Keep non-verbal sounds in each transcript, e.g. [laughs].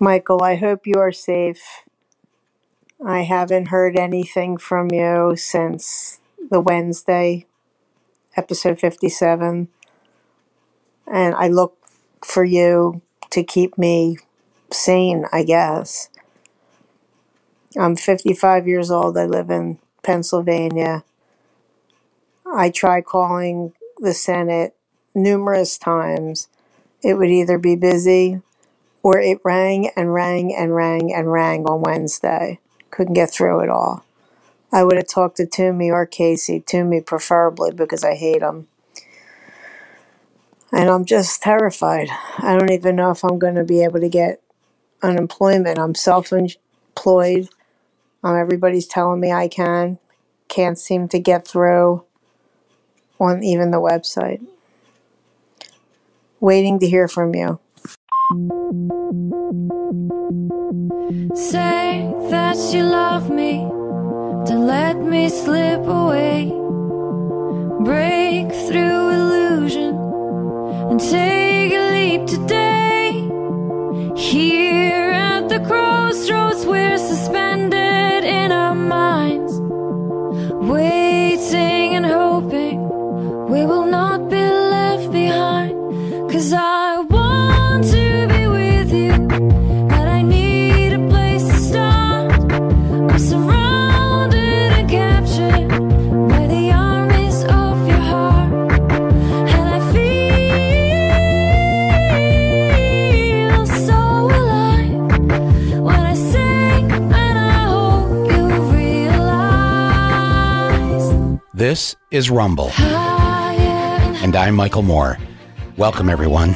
Michael, I hope you are safe. I haven't heard anything from you since the Wednesday, episode 57, and I look for you to keep me sane, I guess. I'm 55 years old. I live in Pennsylvania. I try calling the Senate numerous times. It would either be busy or it rang and rang and rang and rang on Wednesday. Couldn't get through it all. I would have talked to Toomey or Casey, Toomey preferably because I hate him. And I'm just terrified. I don't even know if I'm going to be able to get unemployment. I'm self employed. Um, everybody's telling me I can. Can't seem to get through on even the website. Waiting to hear from you. Say that you love me, don't let me slip away. Break through illusion and take a leap today. Here at the crossroads, we're suspended in our minds, waiting and hoping we will not be left behind. Cause I This is Rumble, and I'm Michael Moore. Welcome, everyone.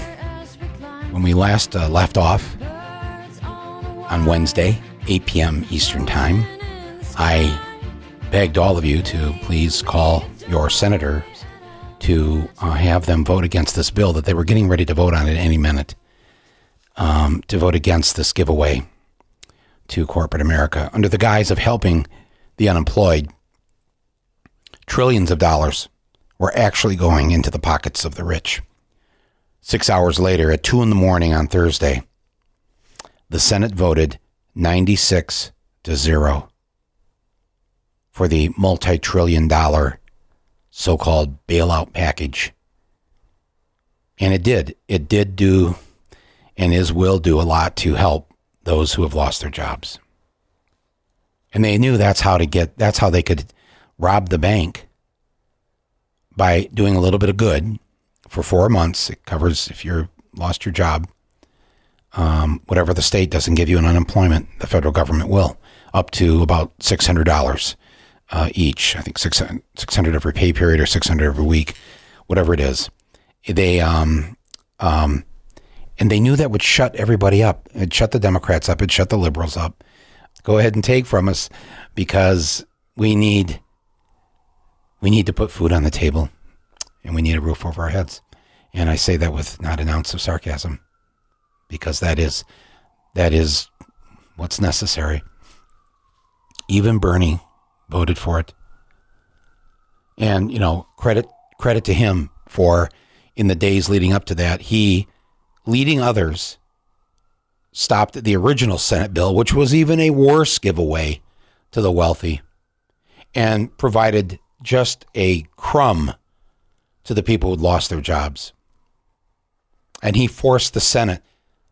When we last uh, left off on Wednesday, 8 p.m. Eastern Time, I begged all of you to please call your senators to uh, have them vote against this bill that they were getting ready to vote on at any minute, um, to vote against this giveaway to corporate America under the guise of helping the unemployed. Trillions of dollars were actually going into the pockets of the rich. Six hours later, at 2 in the morning on Thursday, the Senate voted 96 to 0 for the multi trillion dollar so called bailout package. And it did. It did do and is will do a lot to help those who have lost their jobs. And they knew that's how to get that's how they could rob the bank by doing a little bit of good for four months. It covers if you're lost your job. Um, whatever the state doesn't give you in unemployment, the federal government will, up to about six hundred dollars uh, each. I think 600, 600 every pay period or six hundred every week, whatever it is. They um, um, and they knew that would shut everybody up. It shut the Democrats up. It shut the liberals up. Go ahead and take from us because we need we need to put food on the table and we need a roof over our heads. And I say that with not an ounce of sarcasm because that is that is what's necessary. Even Bernie voted for it. And, you know, credit credit to him for in the days leading up to that, he leading others stopped the original Senate bill, which was even a worse giveaway to the wealthy, and provided just a crumb to the people who'd lost their jobs. And he forced the Senate,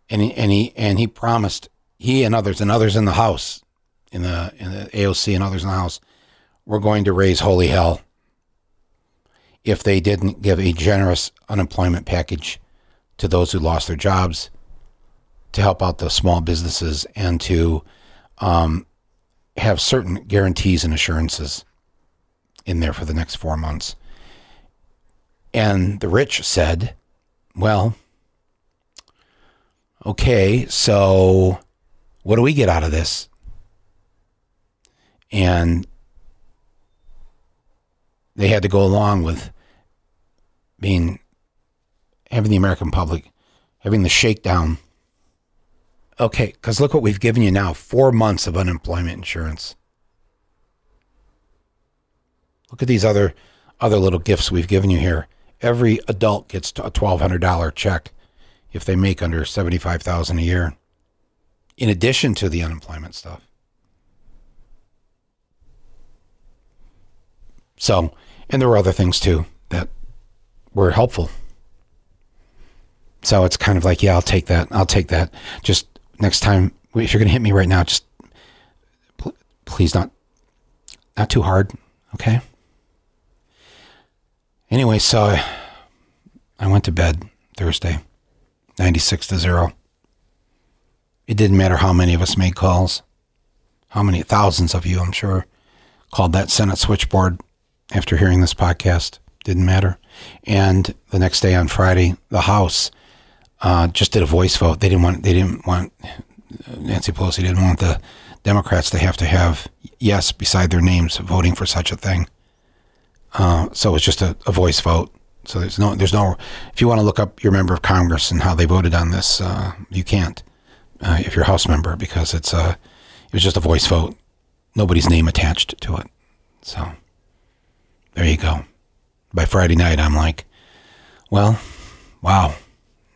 and he, and he and he promised he and others and others in the House, in the in the AOC and others in the House, were going to raise holy hell if they didn't give a generous unemployment package to those who lost their jobs, to help out the small businesses, and to um, have certain guarantees and assurances in there for the next four months. And the rich said, well, okay, so what do we get out of this? And they had to go along with being having the American public having the shakedown. Okay, because look what we've given you now four months of unemployment insurance. Look at these other other little gifts we've given you here. Every adult gets a twelve hundred dollar check if they make under seventy five thousand a year. in addition to the unemployment stuff. So, and there were other things too that were helpful. So it's kind of like, yeah, I'll take that. I'll take that. Just next time, if you're going to hit me right now, just pl- please not, not too hard. Okay. Anyway, so I, I went to bed Thursday, 96 to zero. It didn't matter how many of us made calls, how many thousands of you, I'm sure, called that Senate switchboard after hearing this podcast. Didn't matter. And the next day on Friday, the House uh, just did a voice vote. They didn't want. They didn't want Nancy Pelosi didn't want the Democrats to have to have yes beside their names voting for such a thing. Uh, so it's just a, a, voice vote. So there's no, there's no. If you want to look up your member of Congress and how they voted on this, uh, you can't uh, if you're a House member because it's a, uh, it was just a voice vote. Nobody's name attached to it. So there you go. By Friday night, I'm like, well, wow.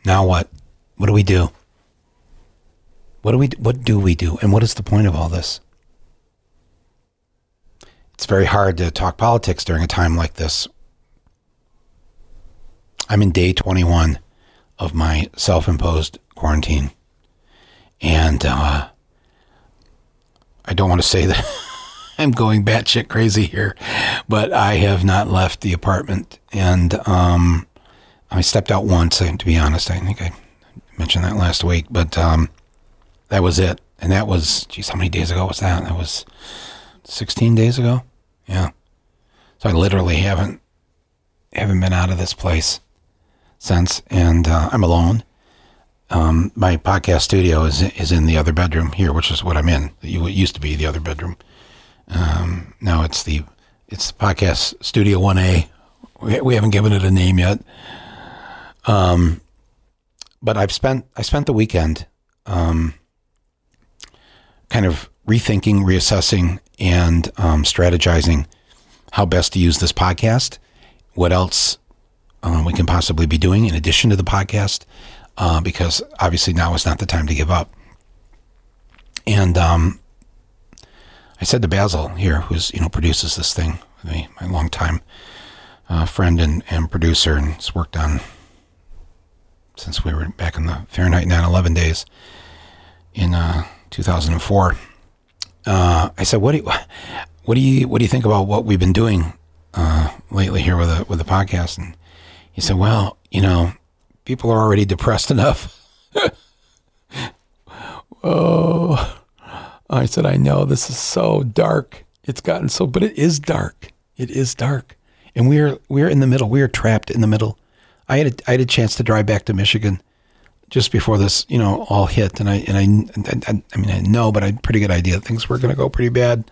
Now what? What do we do? What do we what do we do? And what is the point of all this? It's very hard to talk politics during a time like this. I'm in day 21 of my self-imposed quarantine. And uh, I don't want to say that [laughs] I'm going batshit crazy here, but I have not left the apartment. And um, I stepped out once, to be honest. I think I mentioned that last week, but um, that was it. And that was, geez, how many days ago was that? That was 16 days ago. Yeah. So I literally haven't haven't been out of this place since, and uh, I'm alone. Um, my podcast studio is is in the other bedroom here, which is what I'm in. It used to be the other bedroom. Um, now it's the it's the podcast studio one A. We, we haven't given it a name yet. Um, but I've spent I spent the weekend, um, kind of rethinking, reassessing, and um, strategizing how best to use this podcast. What else uh, we can possibly be doing in addition to the podcast, uh, because obviously now is not the time to give up. And um, I said to Basil here, who's you know produces this thing with me, my longtime uh, friend and, and producer, and has worked on since we were back in the Fahrenheit 9/11 days in uh, 2004. Uh, I said, "What do you, what do you what do you think about what we've been doing uh, lately here with the with the podcast?" And he said, "Well, you know, people are already depressed enough." [laughs] oh, I said, "I know this is so dark. It's gotten so, but it is dark. It is dark, and we're we're in the middle. We are trapped in the middle." I had a, I had a chance to drive back to Michigan just before this, you know, all hit, and I and I, I, I mean, I know, but I had a pretty good idea that things were going to go pretty bad.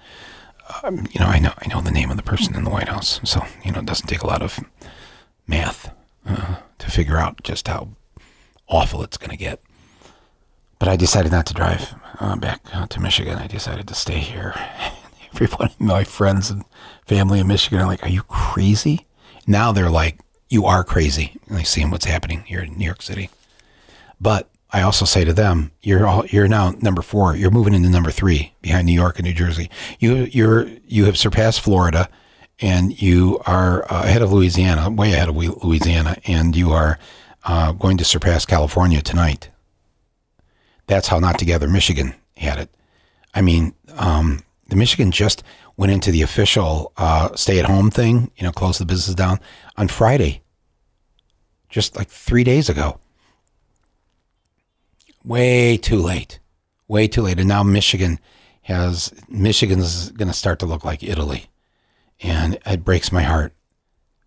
Um, you know, I know I know the name of the person in the White House, so you know, it doesn't take a lot of math uh, to figure out just how awful it's going to get. But I decided not to drive uh, back uh, to Michigan. I decided to stay here. [laughs] Everybody, my friends and family in Michigan are like, "Are you crazy?" Now they're like, you are crazy. Like seeing what's happening here in New York City. But I also say to them, you're all, you're now number four. You're moving into number three behind New York and New Jersey. You you're you have surpassed Florida, and you are uh, ahead of Louisiana, way ahead of Louisiana, and you are uh, going to surpass California tonight. That's how not together Michigan had it. I mean, um, the Michigan just went into the official uh, stay at home thing, you know, close the business down on Friday just like three days ago. Way too late. Way too late. And now Michigan has, Michigan's going to start to look like Italy. And it breaks my heart.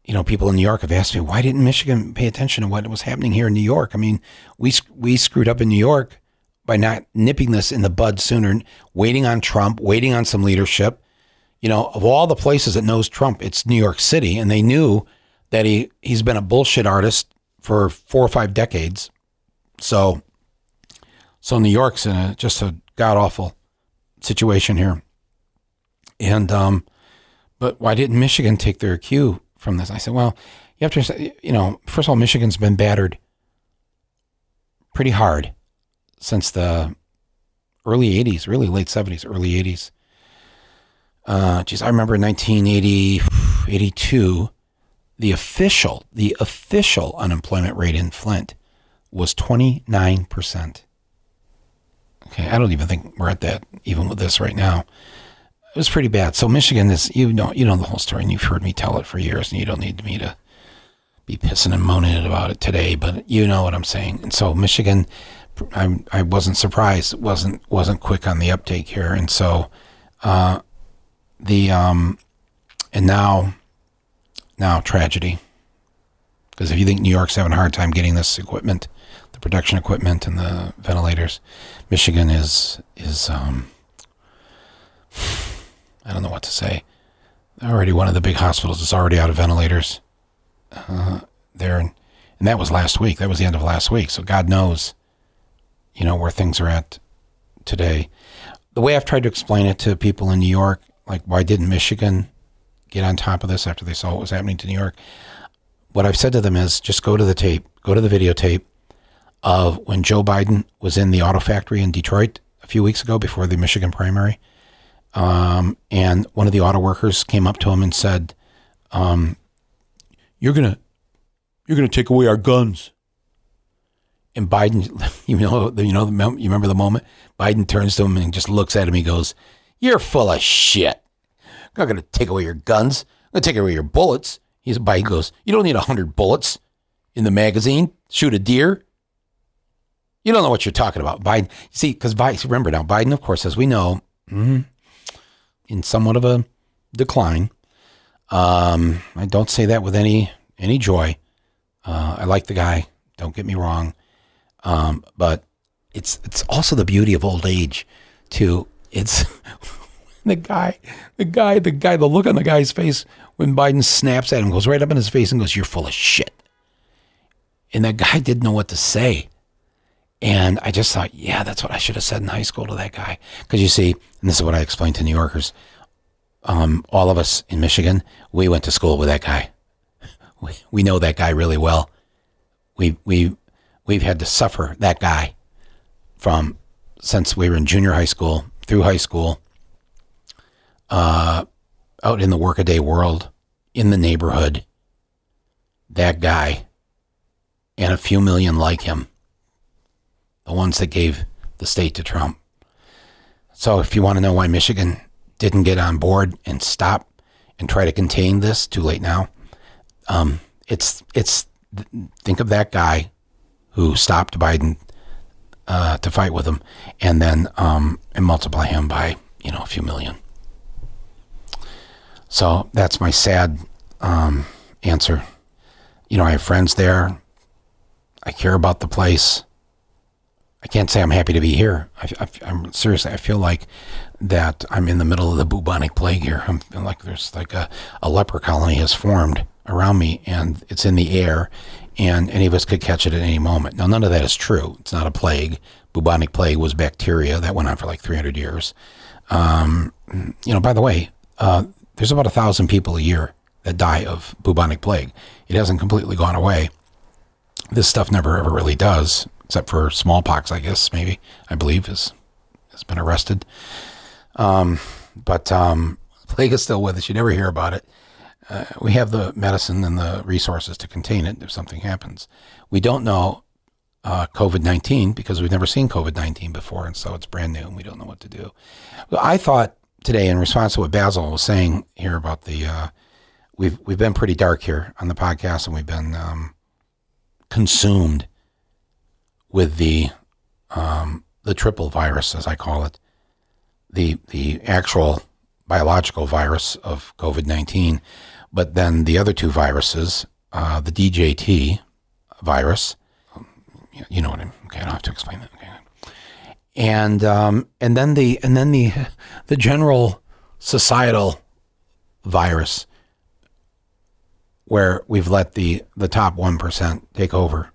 You know, people in New York have asked me, why didn't Michigan pay attention to what was happening here in New York? I mean, we, we screwed up in New York by not nipping this in the bud sooner, waiting on Trump, waiting on some leadership. You know, of all the places that knows Trump, it's New York City. And they knew that he, he's been a bullshit artist for four or five decades. So, so New York's in a, just a god awful situation here. And, um, but why didn't Michigan take their cue from this? I said, well, you have to, you know, first of all, Michigan's been battered pretty hard since the early 80s, really late 70s, early 80s. Uh, geez, I remember in 1980, 82, the official, the official unemployment rate in Flint was 29%. Okay, I don't even think we're at that even with this right now. It was pretty bad. So Michigan is you know you know the whole story and you've heard me tell it for years and you don't need me to be pissing and moaning about it today, but you know what I'm saying. And so Michigan I I wasn't surprised wasn't wasn't quick on the uptake here and so uh, the um and now now tragedy because if you think New York's having a hard time getting this equipment, production equipment and the ventilators, Michigan is is um, I don't know what to say. Already one of the big hospitals is already out of ventilators. Uh, there, and, and that was last week. That was the end of last week. So God knows, you know, where things are at today. The way I've tried to explain it to people in New York, like why didn't Michigan get on top of this after they saw what was happening to New York? What I've said to them is just go to the tape, go to the videotape of when Joe Biden was in the auto factory in Detroit a few weeks ago before the Michigan primary. Um, and one of the auto workers came up to him and said, um, "You're gonna, you're gonna take away our guns." And Biden, [laughs] you know, you know, you remember the moment Biden turns to him and just looks at him. He goes, "You're full of shit. I'm not gonna take away your guns. I'm gonna take away your bullets." He's Biden goes, "You don't need a hundred bullets in the magazine. Shoot a deer." You don't know what you're talking about, Biden. See, because Biden, remember now, Biden, of course, as we know, mm-hmm, in somewhat of a decline. Um, I don't say that with any any joy. Uh, I like the guy. Don't get me wrong, um, but it's it's also the beauty of old age, too. It's [laughs] the guy, the guy, the guy. The look on the guy's face when Biden snaps at him goes right up in his face and goes, "You're full of shit." And that guy didn't know what to say. And I just thought, yeah, that's what I should have said in high school to that guy. Because you see, and this is what I explained to New Yorkers, um, all of us in Michigan, we went to school with that guy. [laughs] We, we know that guy really well. We, we, we've had to suffer that guy from since we were in junior high school through high school, uh, out in the workaday world, in the neighborhood. That guy and a few million like him the ones that gave the state to Trump. So if you want to know why Michigan didn't get on board and stop and try to contain this, too late now. Um, it's it's think of that guy who stopped Biden uh, to fight with him, and then um, and multiply him by you know a few million. So that's my sad um, answer. You know, I have friends there. I care about the place. I can't say I'm happy to be here. I, am seriously, I feel like that I'm in the middle of the bubonic plague here. I'm like there's like a, a leper colony has formed around me and it's in the air and any of us could catch it at any moment. Now, none of that is true. It's not a plague. Bubonic plague was bacteria that went on for like 300 years. Um, you know, by the way, uh, there's about a thousand people a year that die of bubonic plague. It hasn't completely gone away. This stuff never ever really does except for smallpox, I guess, maybe, I believe, has, has been arrested. Um, but um, plague is still with us. You never hear about it. Uh, we have the medicine and the resources to contain it if something happens. We don't know uh, COVID 19 because we've never seen COVID 19 before, and so it's brand new and we don't know what to do. I thought today, in response to what Basil was saying here about the, uh, we've, we've been pretty dark here on the podcast and we've been um, consumed with the um, the triple virus, as I call it, the the actual biological virus of COVID nineteen, but then the other two viruses, uh, the DJT virus, you know what I'm. Okay, I don't have to explain that. Okay. And um, and then the and then the [laughs] the general societal virus, where we've let the the top one percent take over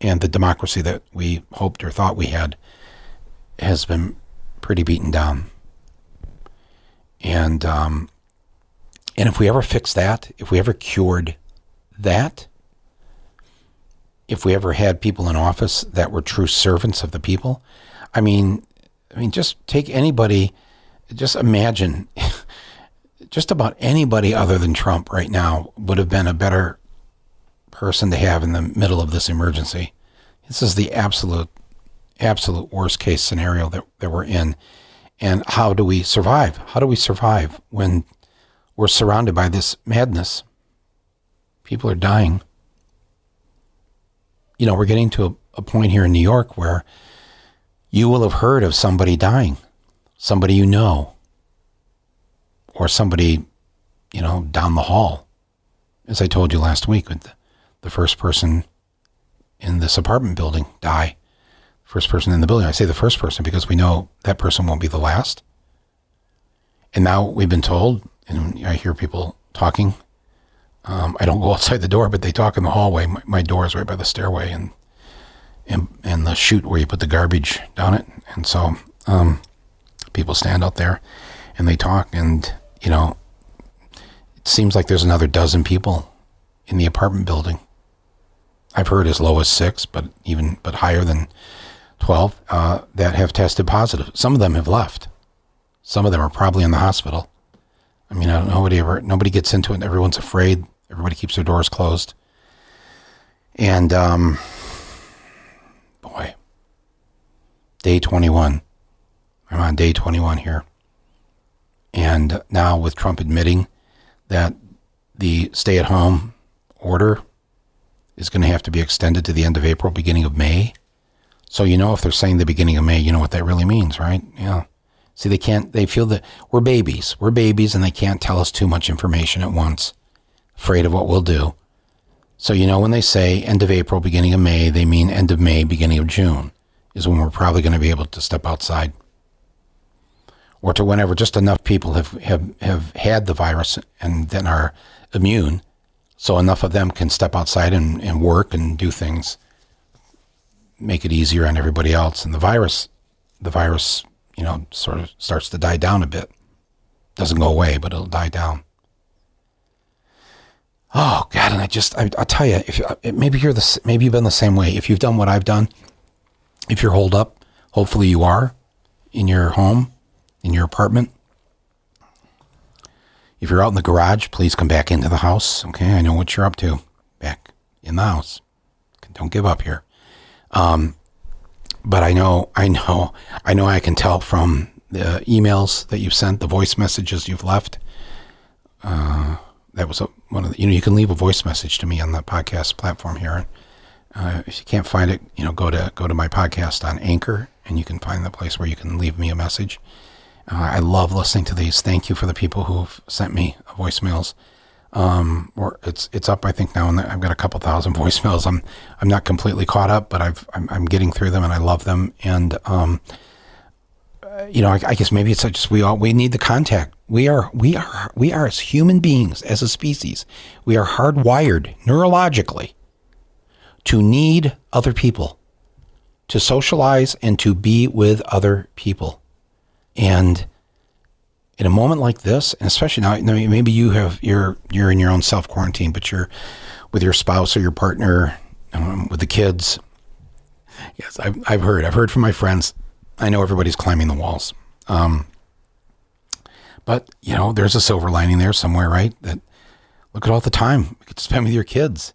and the democracy that we hoped or thought we had has been pretty beaten down. And um, and if we ever fix that, if we ever cured that, if we ever had people in office that were true servants of the people, I mean, I mean, just take anybody, just imagine, [laughs] just about anybody other than Trump right now would have been a better person to have in the middle of this emergency. This is the absolute, absolute worst case scenario that, that we're in. And how do we survive? How do we survive when we're surrounded by this madness? People are dying. You know, we're getting to a, a point here in New York where you will have heard of somebody dying, somebody you know, or somebody, you know, down the hall. As I told you last week, with the, the first person in this apartment building die. First person in the building. I say the first person because we know that person won't be the last. And now we've been told, and I hear people talking. Um, I don't go [laughs] outside the door, but they talk in the hallway. My, my door is right by the stairway, and and and the chute where you put the garbage down it. And so um, people stand out there, and they talk, and you know, it seems like there's another dozen people in the apartment building. I've heard as low as six, but even but higher than twelve uh, that have tested positive. Some of them have left. Some of them are probably in the hospital. I mean, I nobody ever nobody gets into it. Everyone's afraid. Everybody keeps their doors closed. And um, boy, day twenty one. I'm on day twenty one here. And now with Trump admitting that the stay at home order is going to have to be extended to the end of April, beginning of May. So you know if they're saying the beginning of May, you know what that really means, right? Yeah. See, they can't. They feel that we're babies. We're babies, and they can't tell us too much information at once. Afraid of what we'll do. So you know when they say end of April, beginning of May, they mean end of May, beginning of June, is when we're probably going to be able to step outside, or to whenever just enough people have have have had the virus and then are immune so enough of them can step outside and, and work and do things, make it easier on everybody else. And the virus, the virus, you know, sort of starts to die down a bit. Doesn't go away, but it'll die down. Oh God! And I just, I, tell you, if uh, maybe you're the, maybe you've been the same way. If you've done what I've done, if you're holed up, hopefully you are, in your home, in your apartment if you're out in the garage, please come back into the house. Okay, I know what you're up to. Back in the house. Don't give up here. Um, but I know, I know, I know I can tell from the emails that you've sent, the voice messages you've left. Uh, that was a, one of the, you know, you can leave a voice message to me on the podcast platform here. Uh, if you can't find it, you know, go to, go to my podcast on Anchor and you can find the place where you can leave me a message. I love listening to these. Thank you for the people who've sent me voicemails. Um, or it's it's up, I think now, and I've got a couple thousand [laughs] voicemails. I'm I'm not completely caught up, but I've I'm, I'm getting through them, and I love them. And um, uh, you know, I, I, guess maybe it's just we all we need the contact. We are we are we are as human beings, as a species, we are hardwired neurologically to need other people, to socialize, and to be with other people. And in a moment like this, and especially now, maybe you have you're you're in your own self quarantine, but you're with your spouse or your partner, um, with the kids. Yes, I've I've heard I've heard from my friends. I know everybody's climbing the walls. Um, but you know, there's a silver lining there somewhere, right? That look at all the time you could spend with your kids.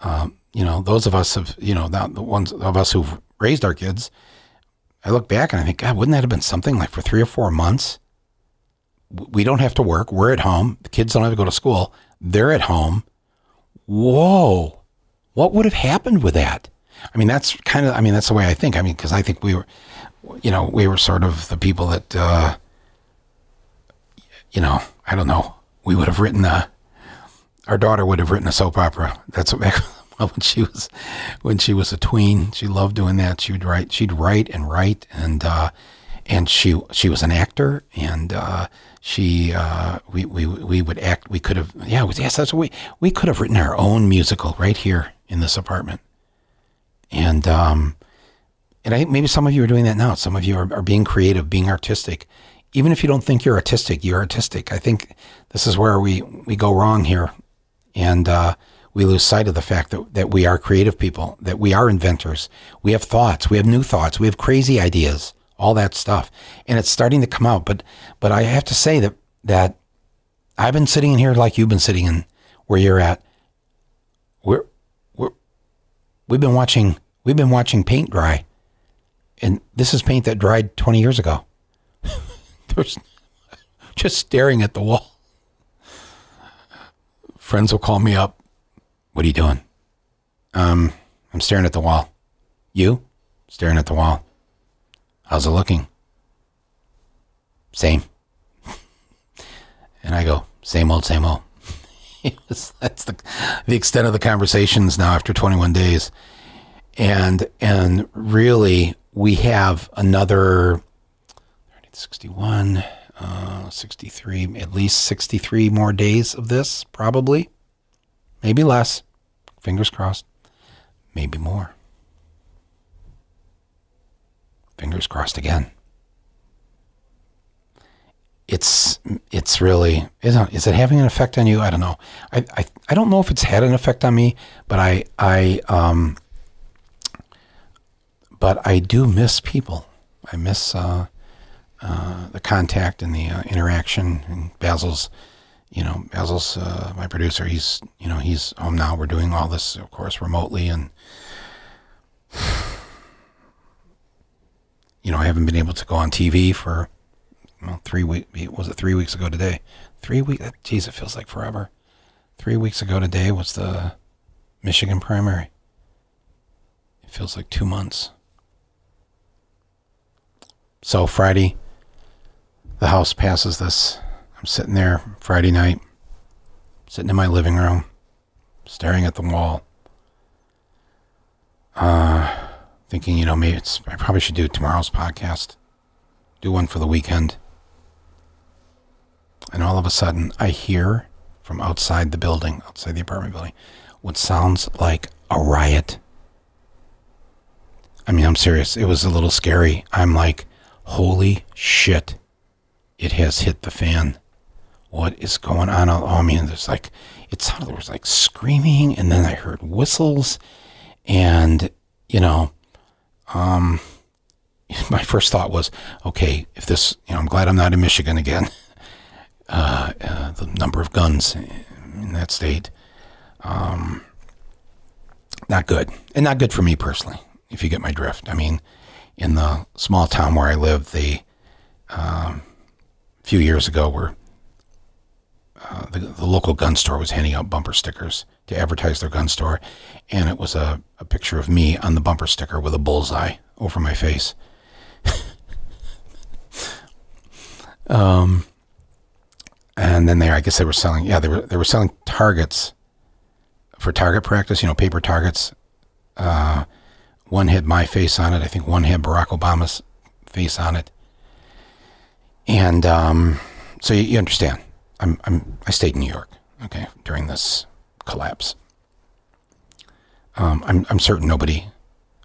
Um, you know, those of us have, you know, the ones of us who've raised our kids, I look back and I think, God, wouldn't that have been something like for three or four months? We don't have to work. We're at home. The kids don't have to go to school. They're at home. Whoa. What would have happened with that? I mean, that's kind of, I mean, that's the way I think. I mean, because I think we were, you know, we were sort of the people that, uh, you know, I don't know, we would have written a, our daughter would have written a soap opera. That's what [laughs] when she was when she was a tween. She loved doing that. She would write. She'd write and write, and uh, and she she was an actor, and uh, she uh, we we we would act. We could have yeah yes that's what we we could have written our own musical right here in this apartment, and um, and I maybe some of you are doing that now. Some of you are, are being creative, being artistic. Even if you don't think you're artistic, you're artistic. I think this is where we we go wrong here, and uh, we lose sight of the fact that, that we are creative people, that we are inventors. We have thoughts, we have new thoughts, we have crazy ideas all that stuff, and it's starting to come out. But but I have to say that that I've been sitting in here like you've been sitting in where you're at. We're we're we've been watching we've been watching paint dry, and this is paint that dried 20 years ago. [laughs] There's just staring at the wall. Friends will call me up. What are you doing? Um, I'm staring at the wall. You? Staring at the wall. How's it looking? Same. And I go, same old, same old. [laughs] That's the the extent of the conversations now after 21 days. And and really we have another 61 uh, 63 at least 63 more days of this probably. Maybe less. Fingers crossed. Maybe more. Fingers crossed again it's it's really is it, is it having an effect on you? I don't know. I, I I don't know if it's had an effect on me, but I I um but I do miss people. I miss uh, uh, the contact and the uh, interaction. And Basil's, you know, Basil's uh, my producer. He's you know he's home now. We're doing all this, of course, remotely, and [sighs] you know I haven't been able to go on TV for well, three week was it three weeks ago today? Three weeks. Geez, it feels like forever. Three weeks ago today was the Michigan primary. It feels like two months. So Friday, the House passes this. Sitting there Friday night, sitting in my living room, staring at the wall. Uh, thinking, you know, maybe it's I probably should do tomorrow's podcast. Do one for the weekend. And all of a sudden, I hear from outside the building, outside the apartment building, what sounds like a riot. I mean, I'm serious. It was a little scary. I'm like, holy shit, it has hit the fan. What is going on? I mean, there's like, it sounded, there was like screaming, and then I heard whistles, and, you know, um, [laughs] my first thought was, okay, if this, you know, I'm glad I'm not in Michigan again. [laughs] uh, uh, the number of guns in that state. Um, not good, and not good for me personally. If you get my drift, I mean, in the small town where I live, the um, a few years ago, where uh, the, the, local gun store was handing out bumper stickers to advertise their gun store, and it was a, a picture of me on the bumper sticker with a bullseye over my face. [laughs] um, and then they, I guess they were selling, yeah, they were they were selling targets for target practice. You know, paper targets. Uh, one had my face on it. I think one had Barack Obama's face on it. And um, so you, you understand, I'm I'm I stayed in New York, okay, during this collapse. Um, I'm I'm certain nobody.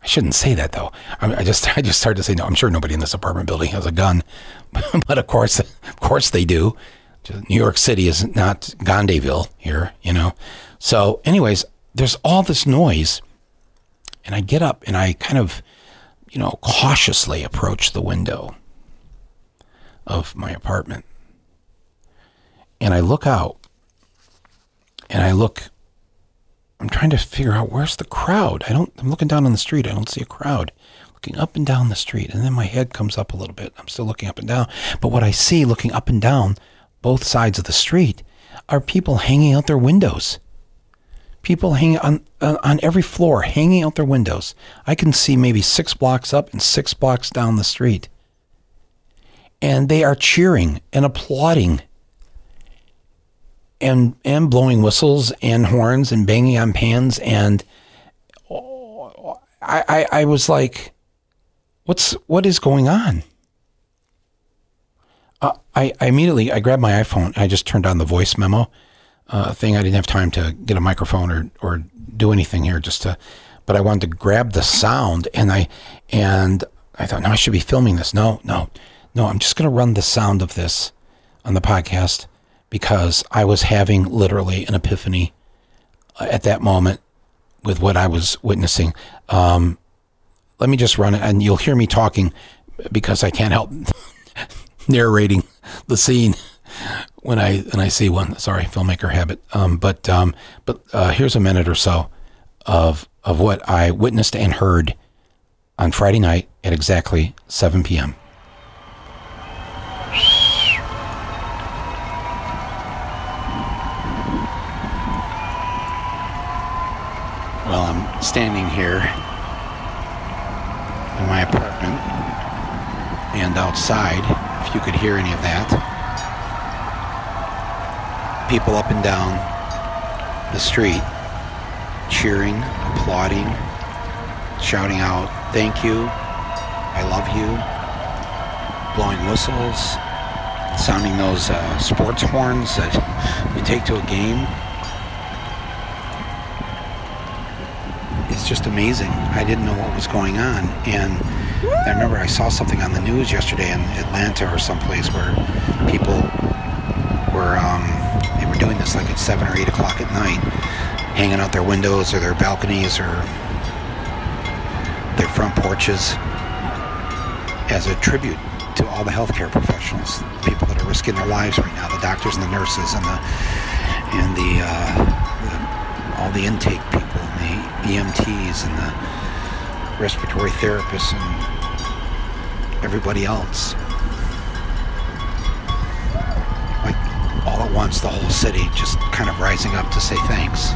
I shouldn't say that though. I, I just [laughs] I just started to say no. I'm sure nobody in this apartment building has a gun, [laughs] but of course, of course they do. New York City is not Gandayville here, you know. So, anyways, there's all this noise, and I get up and I kind of, you know, cautiously approach the window of my apartment. And I look out and I look I'm trying to figure out where's the crowd. I don't I'm looking down on the street. I don't see a crowd. Looking up and down the street and then my head comes up a little bit. I'm still looking up and down. But what I see looking up and down both sides of the street are people hanging out their windows. People hanging on on every floor, hanging out their windows. I can see maybe six blocks up and six blocks down the street, and they are cheering and applauding, and and blowing whistles and horns and banging on pans. And I, I I was like, what's what is going on? Uh, I, I, immediately I grabbed my iPhone. I just turned on the voice memo uh, thing. I didn't have time to get a microphone or or do anything here, just to. But I wanted to grab the sound, and I and I thought, no, I should be filming this. No, no, no. I'm just to run the sound of this on the podcast because I was having literally an epiphany uh, at that moment with what I was witnessing. Um, let me just run it, and you'll hear me talking because I can't help [laughs] narrating the scene when I when I see one. Sorry, filmmaker habit. Um, but um, but uh, here's a minute or so of of what I witnessed and heard on Friday night at exactly 7 p.m. Well, I'm standing here in my apartment and outside, if you could hear any of that, people up and down the street cheering, applauding, shouting out, thank you, I love you, blowing whistles, sounding those uh, sports horns that you take to a game. It's just amazing. I didn't know what was going on. And I remember I saw something on the news yesterday in Atlanta or someplace where people were, um, they were doing this like at 7 or 8 o'clock at night hanging out their windows or their balconies or their front porches as a tribute to all the healthcare professionals, people that are risking their lives right now, the doctors and the nurses and the and the, uh, the all the intake people the EMTs and the respiratory therapists and everybody else. Like all at once, the whole city just kind of rising up to say thanks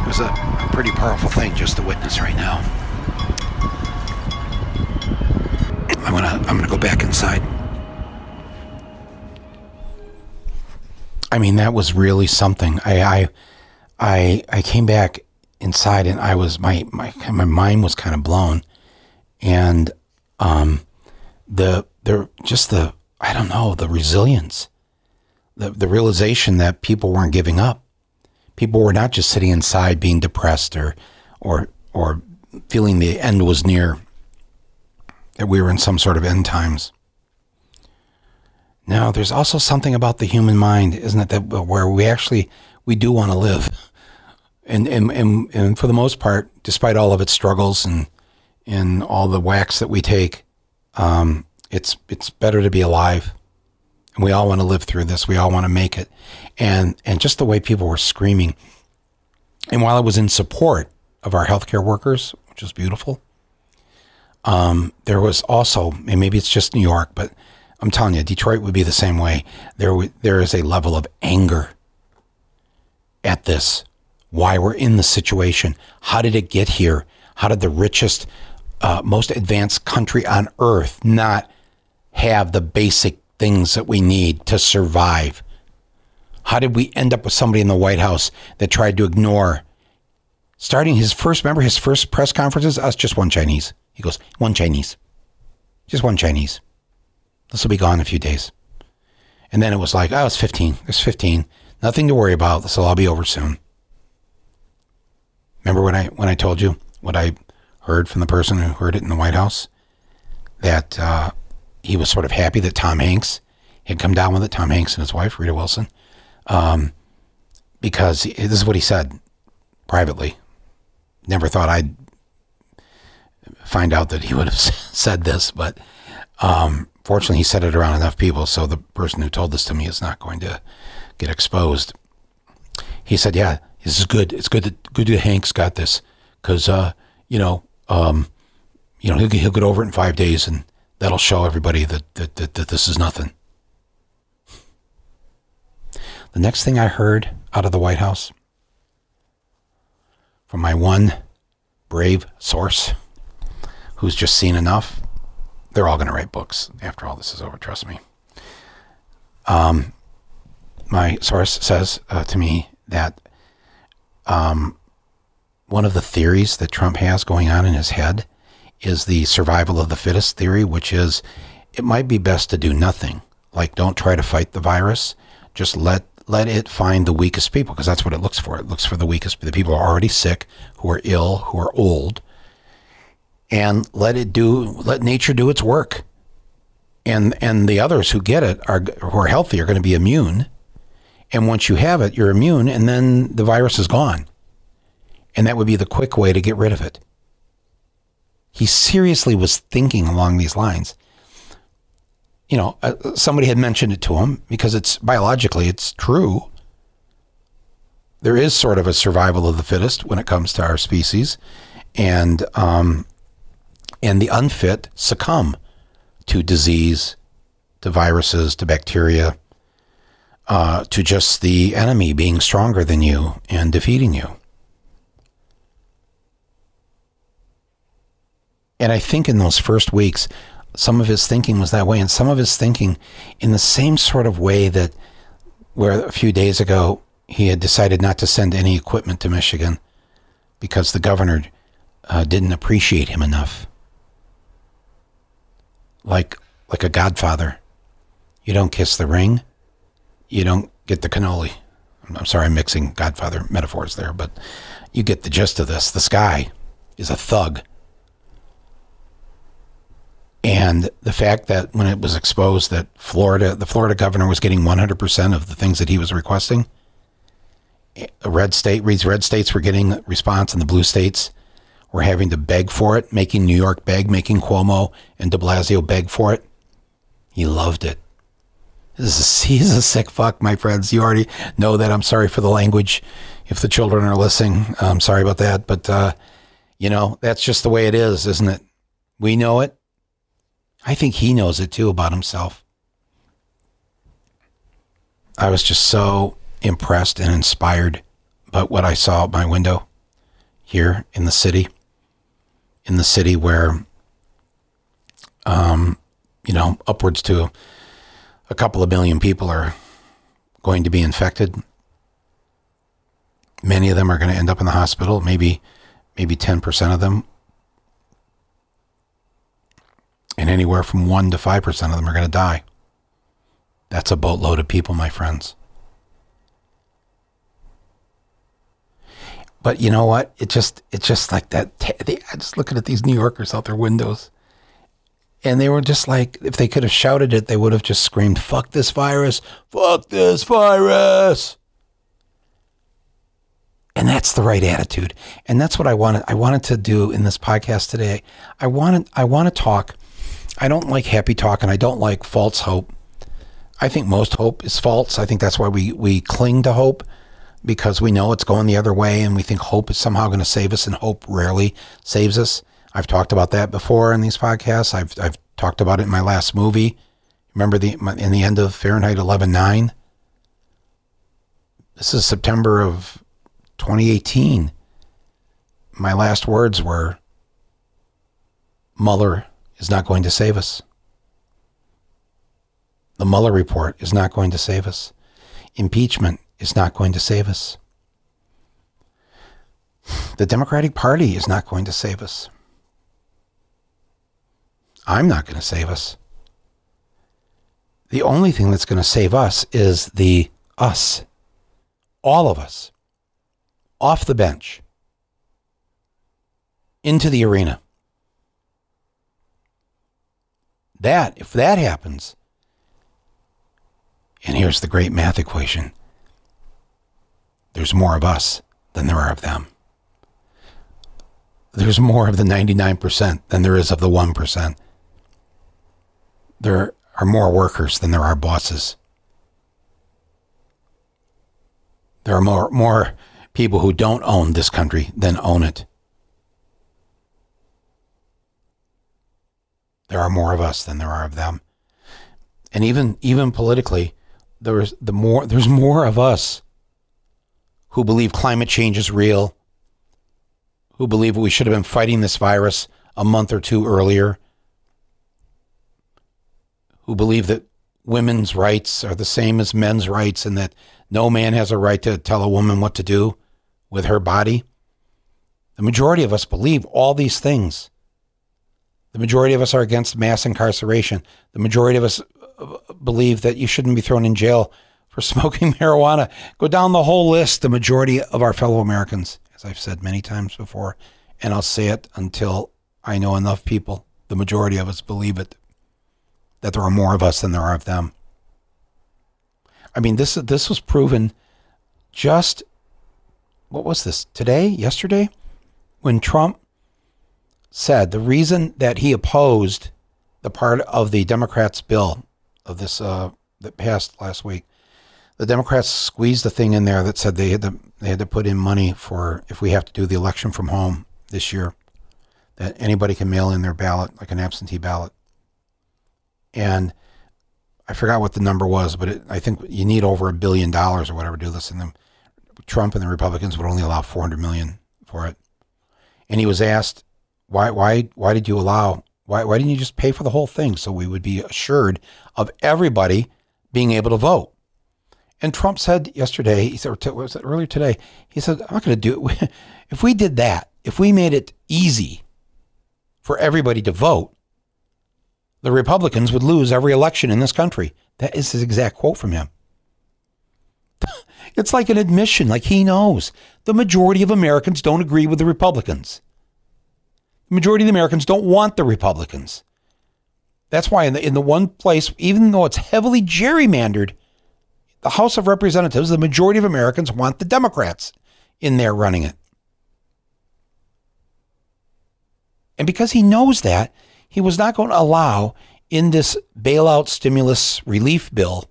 It was a, pretty powerful thing just to witness right now. I'm gonna I'm gonna go back inside. I mean, that was really something. I I I, I came back inside and I was my my my mind was kind of blown, and um, the the just the I don't know the resilience, the the realization that people weren't giving up. People were not just sitting inside being depressed or or or feeling the end was near that we were in some sort of end times. Now there's also something about the human mind isn't it that where we actually we do want to live and and and, and for the most part despite all of its struggles and and all the whacks that we take um, it's it's better to be alive and we all want to live through this. We all want to make it. And, and just the way people were screaming. And while I was in support of our healthcare workers, which is beautiful, um, there was also, and maybe it's just New York, but I'm telling you, Detroit would be the same way. There, there is a level of anger at this, why we're in the situation. How did it get here? How did the richest, uh, most advanced country on earth not have the basic things that we need to survive. How did we end up with somebody in the White House that tried to ignore starting his first, remember his first press conferences? Us, just one Chinese. He goes, one Chinese. Just one Chinese. This will be gone in a few days. And then it was like, oh, it's 15. There's 15. Nothing to worry about. This will all be over soon. Remember when I when I told you what I heard from the person who heard it in the White House? That uh, he was sort of happy that Tom Hanks had come down with it, Tom Hanks and his wife, Rita Wilson, um, because this is what he said privately. Never thought I'd find out that he would have [laughs] said this, but um, fortunately, he said it around enough people, so the person who told this to me is not going to get exposed. He said, "Yeah, this is good. It's good that good that Hanks got this, because uh, you know, um, you know, he'll, he'll get over it in five days, and that'll show everybody that, that, that, that this is nothing. The next thing I heard out of the White House from my one brave source who's just seen enough, they're all going to write books after all this is over, trust me. Um, my source says uh, to me that um, one of the theories that Trump has going on in his head is the survival of the fittest theory, which is it might be best to do nothing. Like don't try to fight the virus. Just let let it find the weakest people because that's what it looks for. It looks for the weakest, the people who are already sick, who are ill, who are old, and let it do. Let nature do its work. And and the others who get it are who are healthy are going to be immune. And once you have it, you're immune, and then the virus is gone. And that would be the quick way to get rid of it he seriously was thinking along these lines. You know, uh, somebody had mentioned it to him because it's biologically it's true. There is sort of a survival of the fittest when it comes to our species, and um, and the unfit succumb to disease, to viruses, to bacteria, uh, to just the enemy being stronger than you and defeating you. And I think in those first weeks, some of his thinking was that way, and some of his thinking in the same sort of way that where a few days ago he had decided not to send any equipment to Michigan because the governor uh, didn't appreciate him enough. Like like a godfather. You don't kiss the ring, you don't get the cannoli. I'm sorry, I'm mixing godfather metaphors there, but you get the gist of this. This guy is a thug. And the fact that when it was exposed that Florida, the Florida governor was getting 100% of the things that he was requesting, a red state, these red states were getting response and the blue states were having to beg for it, making New York beg, making Cuomo and de Blasio beg for it. He loved it. Is, he's [laughs] a sick fuck, my friends. You already know that. I'm sorry for the language. If the children are listening, I'm sorry about that. But, uh, you know, that's just the way it is, isn't it? We know it. I think he knows it too about himself. I was just so impressed and inspired by what I saw out my window here in the city. In the city where, um, you know, upwards to a couple of million people are going to be infected. Many of them are going to end up in the hospital. Maybe, maybe ten percent of them and anywhere from 1 to 5% of them are going to die. That's a boatload of people, my friends. But you know what? It just it's just like that. I just looking at these New Yorkers out their windows, and they were just like, if they could have shouted it, they would have just screamed, "Fuck this virus! Fuck this virus!" And that's the right attitude, and that's what I wanted. I wanted to do in this podcast today. I wanted I want to talk I don't like happy talk and I don't like false hope. I think most hope is false. I think that's why we, we cling to hope because we know it's going the other way and we think hope is somehow going to save us and hope rarely saves us. I've talked about that before in these podcasts. I've, I've talked about it in my last movie. Remember the in the end of Fahrenheit 11/9? This is September of 2018. My last words were Mueller is not going to save us. The Mueller report is not going to save us. Impeachment is not going to save us. The Democratic Party is not going to save us. I'm not going to save us. The only thing that's going to save us is the us. All of us. Off the bench. Into the arena. That, if that happens, and here's the great math equation there's more of us than there are of them. There's more of the 99% than there is of the 1%. There are more workers than there are bosses. There are more, more people who don't own this country than own it. There are more of us than there are of them. And even even politically, there's the more there's more of us who believe climate change is real, who believe we should have been fighting this virus a month or two earlier, who believe that women's rights are the same as men's rights and that no man has a right to tell a woman what to do with her body. The majority of us believe all these things. The majority of us are against mass incarceration. The majority of us uh, believe that you shouldn't be thrown in jail for [laughs] smoking marijuana. Go down the whole list. The majority of our fellow Americans, as I've said many times before, and I'll say it until I know enough people, the majority of us believe it, that there are more of us than there are of them. I mean, this this was proven just what was this today, yesterday, when Trump said the reason that he opposed the part of the Democrats' bill of this uh, that passed last week, the Democrats squeezed the thing in there that said they had to they had to put in money for if we have to do the election from home this year, that anybody can mail in their ballot like an absentee ballot, and I forgot what the number was, but it, I think you need over a billion dollars or whatever to do this, and then Trump and the Republicans would only allow 400 million for it. And he was asked, why, why, why did you allow, why, why didn't you just pay for the whole thing so we would be assured of everybody being able to vote? And Trump said yesterday, he said, was it earlier today? He said, I'm not going to do it. [laughs] If we did that, if we made it easy for everybody to vote, the Republicans would lose every election in this country. That is his exact quote from him. [laughs] It's like an admission, like he knows. The majority of Americans don't agree with the Republicans. The majority of the Americans don't want the Republicans. That's why in the in the one place, even though it's heavily gerrymandered, the House of Representatives, the majority of Americans want the Democrats in there running it. And because he knows that, he was not going to allow in this bailout stimulus relief bill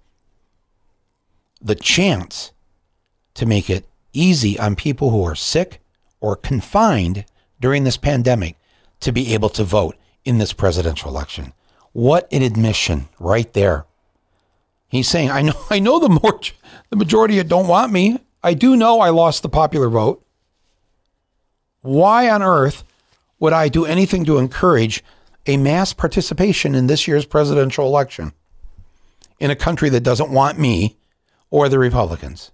the chance to make it easy on people who are sick or confined during this pandemic to be able to vote in this presidential election. What an admission right there. He's saying, I know [laughs] I know the more the majority don't want me. I do know I lost the popular vote. Why on earth would I do anything to encourage a mass participation in this year's presidential election in a country that doesn't want me or the Republicans?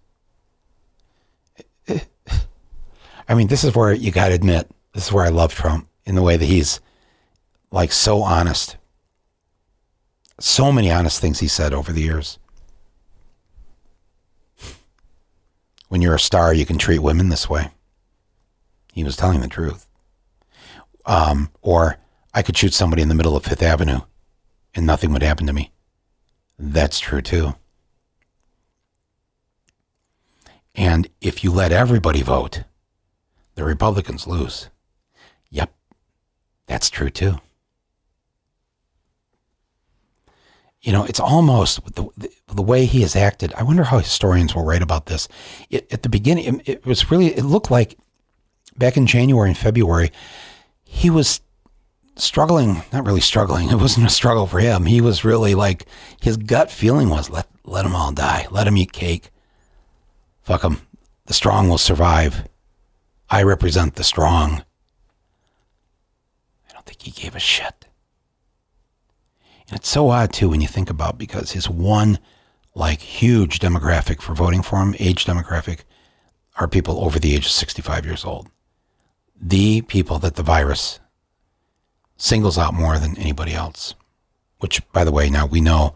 I mean, this is where you got to admit, this is where I love Trump in the way that he's like so honest. So many honest things he said over the years. When you're a star, you can treat women this way. He was telling the truth. Um, or I could shoot somebody in the middle of Fifth Avenue and nothing would happen to me. That's true too. And if you let everybody vote, the Republicans lose. Yep, that's true too. You know, it's almost the, the, the way he has acted. I wonder how historians will write about this. It, at the beginning, it, it was really, it looked like back in January and February, he was struggling, not really struggling. [laughs] It wasn't a struggle for him. He was really like, his gut feeling was let, let them all die. Let them eat cake. Fuck them. The strong will survive. I represent the strong. I don't think he gave a shit. And it's so odd too when you think about because his one like huge demographic for voting for him, age demographic, are people over the age of 65 years old. The people that the virus singles out more than anybody else. Which, by the way, now we know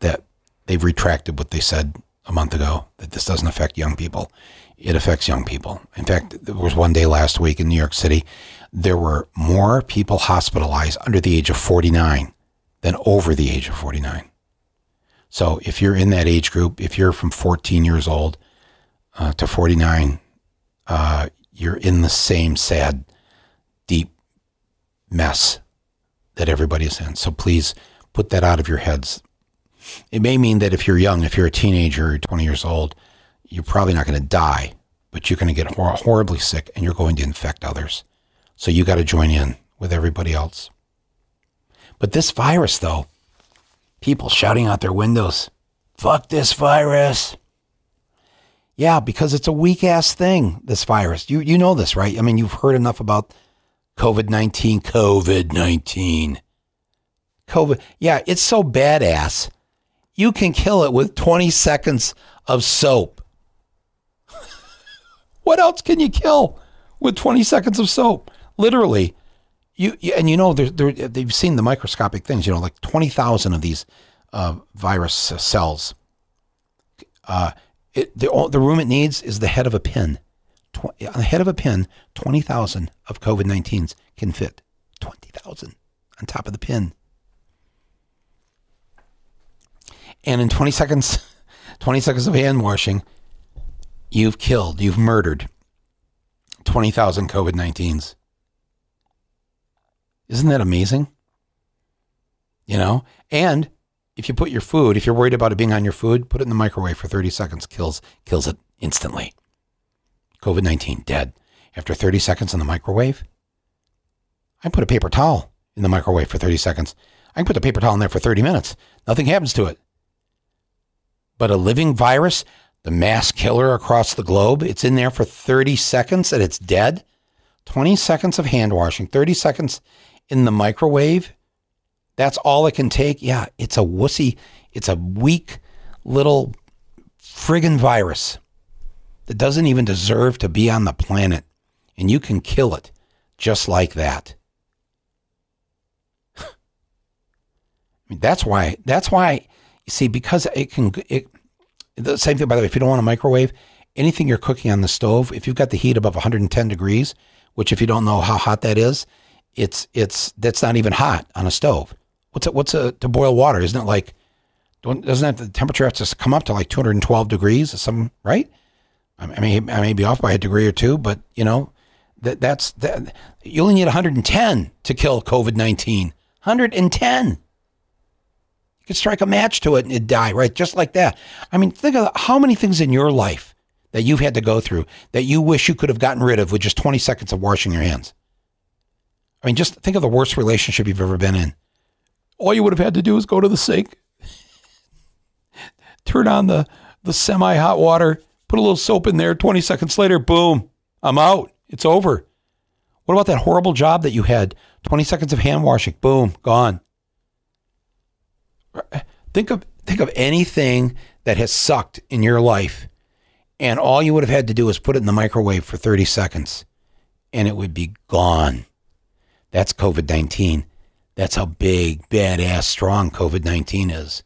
that they've retracted what they said a month ago that this doesn't affect young people. It affects young people. In fact, there was one day last week in New York City, there were more people hospitalized under the age of 49 than over the age of 49. So if you're in that age group, if you're from 14 years old uh, to 49, uh, you're in the same sad, mess that everybody is in. So please put that out of your heads. It may mean that if you're young, if you're a teenager, 20 years old, you're probably not going to die, but you're going to get hor- horribly sick and you're going to infect others. So you got to join in with everybody else. But this virus, though, people shouting out their windows, fuck this virus. Yeah, because it's a weak ass thing, this virus. You, you know this, right? I mean, you've heard enough about COVID 19, COVID 19. COVID. Yeah, it's so badass. You can kill it with 20 seconds of soap. [laughs] what else can you kill with 20 seconds of soap? Literally. You, and you know, they've seen the microscopic things, you know, like 20,000 of these uh, virus cells. Uh, it, the, the room it needs is the head of a pin. On the head of a pin, 20,000 of COVID 19s can fit. 20,000 on top of the pin. And in 20 seconds, [laughs] 20 seconds of hand washing, you've killed, you've murdered 20,000 COVID 19s. Isn't that amazing? You know, and if you put your food, if you're worried about it being on your food, put it in the microwave for 30 seconds. Kills kills it instantly. COVID 19 dead after 30 seconds in the microwave. I put a paper towel in the microwave for 30 seconds. I can put the paper towel in there for 30 minutes. Nothing happens to it. But a living virus, the mass killer across the globe, it's in there for 30 seconds and it's dead. 20 seconds of hand washing, 30 seconds in the microwave. That's all it can take. Yeah, it's a wussy, it's a weak little friggin' virus that doesn't even deserve to be on the planet. And you can kill it just like that. [laughs] I mean, that's why, that's why, you see, because it can, it, the same thing, by the way, if you don't want a microwave, anything you're cooking on the stove, if you've got the heat above 110 degrees, which if you don't know how hot that is, it's, it's, that's not even hot on a stove. What's it, what's a, to boil water? Isn't it like, doesn't that the temperature have to come up to like 212 degrees or something, right? I may, I may be off by a degree or two, but you know, that that's that you only need 110 to kill COVID 19. 110. You could strike a match to it and it'd die, right? Just like that. I mean, think of how many things in your life that you've had to go through that you wish you could have gotten rid of with just 20 seconds of washing your hands. I mean, just think of the worst relationship you've ever been in. All you would have had to do is go to the sink, [laughs] turn on the, the semi hot water, put a little soap in there. 20 seconds later, boom, I'm out. It's over. What about that horrible job that you had? 20 seconds of hand washing, boom, gone. Think of think of anything that has sucked in your life and all you would have had to do is put it in the microwave for 30 seconds and it would be gone. That's COVID-19. That's how big, badass, strong COVID-19 is.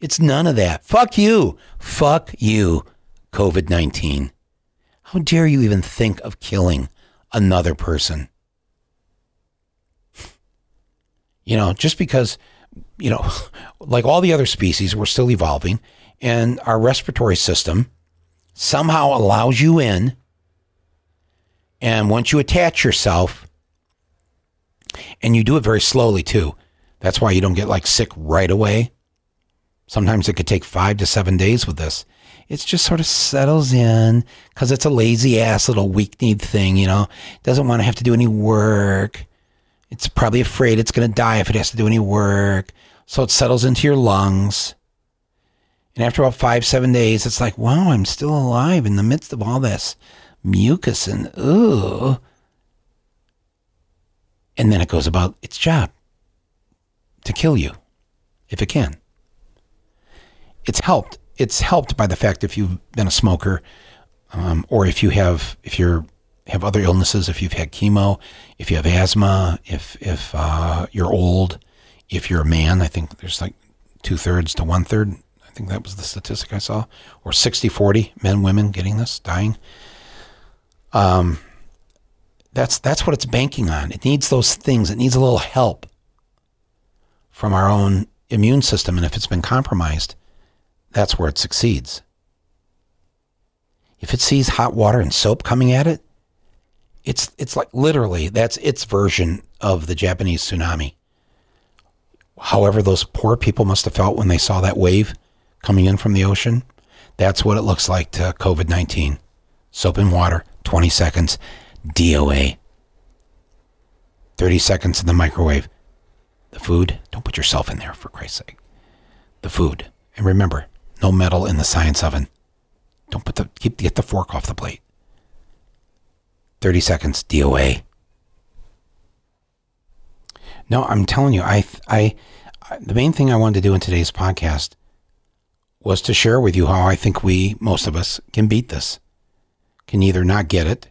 It's none of that. Fuck you. Fuck you, COVID 19. How dare you even think of killing another person? You know, just because, you know, [laughs] like all the other species, we're still evolving, and our respiratory system somehow allows you in. And once you attach yourself, and you do it very slowly too, that's why you don't get like sick right away. Sometimes it could take five to seven days with this. It's just sort of settles in because it's a lazy ass little weak need thing, you know, doesn't want to have to do any work. It's probably afraid it's going to die if it has to do any work. So it settles into your lungs. And after about five, seven days, it's like, wow, I'm still alive in the midst of all this mucus and ooh. And then it goes about its job to kill you if it can it's helped. It's helped by the fact if you've been a smoker, um, or if you have if you're have other illnesses, if you've had chemo, if you have asthma, if if uh, you're old, if you're a man. I think there's like two thirds to one third. I think that was the statistic I saw, or 60 40 men, women getting this, dying. Um, that's that's what it's banking on. It needs those things. It needs a little help from our own immune system, and if it's been compromised, that's where it succeeds. If it sees hot water and soap coming at it, it's it's like literally that's its version of the Japanese tsunami. However, those poor people must have felt when they saw that wave coming in from the ocean. That's what it looks like to COVID 19. Soap and water, 20 seconds, DOA. 30 seconds in the microwave. The food, don't put yourself in there for Christ's sake. The food. And remember, no metal in the science oven. Don't put the keep get the fork off the plate. 30 seconds DOA. No, I'm telling you, I, I, the main thing I wanted to do in today's podcast was to share with you how I think we, most of us, can beat this. Can either not get it,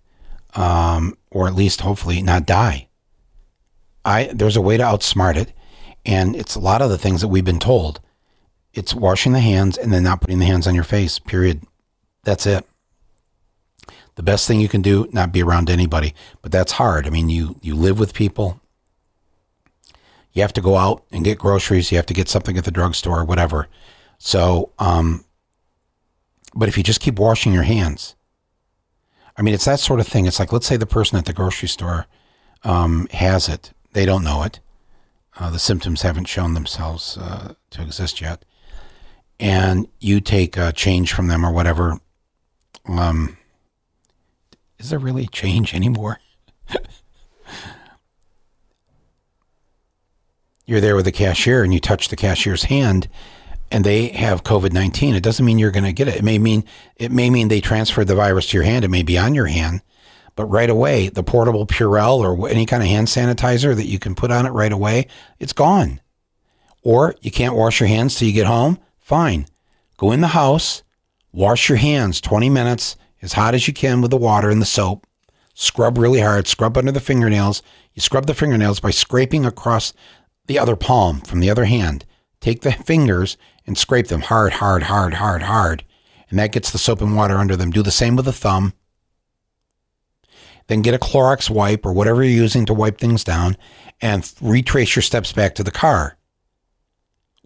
um, or at least hopefully not die. I there's a way to outsmart it, and it's a lot of the things that we've been told. It's washing the hands and then not putting the hands on your face, period. That's it. The best thing you can do, not be around anybody, but that's hard. I mean, you, you live with people. You have to go out and get groceries. You have to get something at the drugstore, whatever. So, um, but if you just keep washing your hands, I mean, it's that sort of thing. It's like, let's say the person at the grocery store um, has it. They don't know it. Uh, the symptoms haven't shown themselves uh, to exist yet. And you take a change from them or whatever. Um, is there really change anymore? [laughs] You're there with the cashier and you touch the cashier's hand and they have COVID nineteen, it doesn't mean you're going to get it. It may mean it may mean they transferred the virus to your hand. It may be on your hand, but right away, the portable Purell or any kind of hand sanitizer that you can put on it right away, it's gone. Or you can't wash your hands till you get home. Fine, go in the house, wash your hands twenty minutes as hot as you can with the water and the soap. Scrub really hard. Scrub under the fingernails. You scrub the fingernails by scraping across the other palm from the other hand. Take the fingers and scrape them hard, hard, hard, hard, hard. And that gets the soap and water under them. Do the same with the thumb. Then get a Clorox wipe or whatever you're using to wipe things down and retrace your steps back to the car.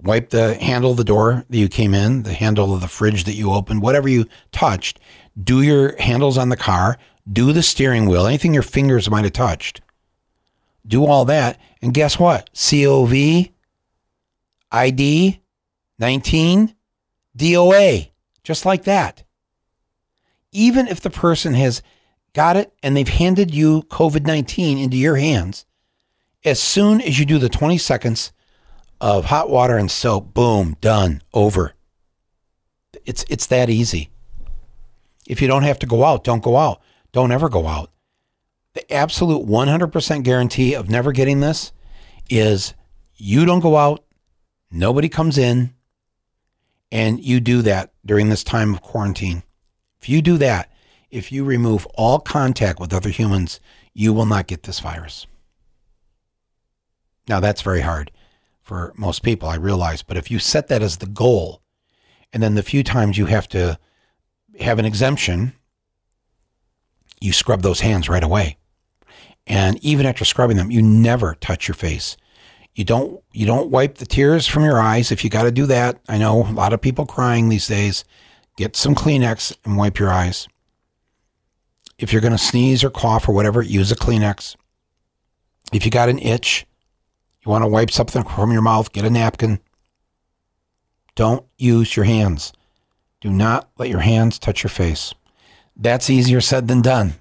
Wipe the handle of the door that you came in, the handle of the fridge that you opened, whatever you touched. Do your handles on the car. Do the steering wheel, anything your fingers might have touched. Do all that. And guess what? COV, ID, 19, DOA, just like that. Even if the person has got it and they've handed you COVID 19 into your hands, as soon as you do the 20 seconds of hot water and soap, boom, done, over. It's, it's that easy. If you don't have to go out, don't go out. Don't ever go out. The absolute 100% guarantee of never getting this is you don't go out, nobody comes in, and you do that during this time of quarantine. If you do that, if you remove all contact with other humans, you will not get this virus. Now, that's very hard for most people, I realize, but if you set that as the goal, and then the few times you have to have an exemption, you scrub those hands right away. And even after scrubbing them, you never touch your face. You don't you don't wipe the tears from your eyes if you got to do that. I know a lot of people crying these days. Get some Kleenex and wipe your eyes. If you're going to sneeze or cough or whatever, use a Kleenex. If you got an itch, you want to wipe something from your mouth, get a napkin. Don't use your hands. Do not let your hands touch your face. That's easier said than done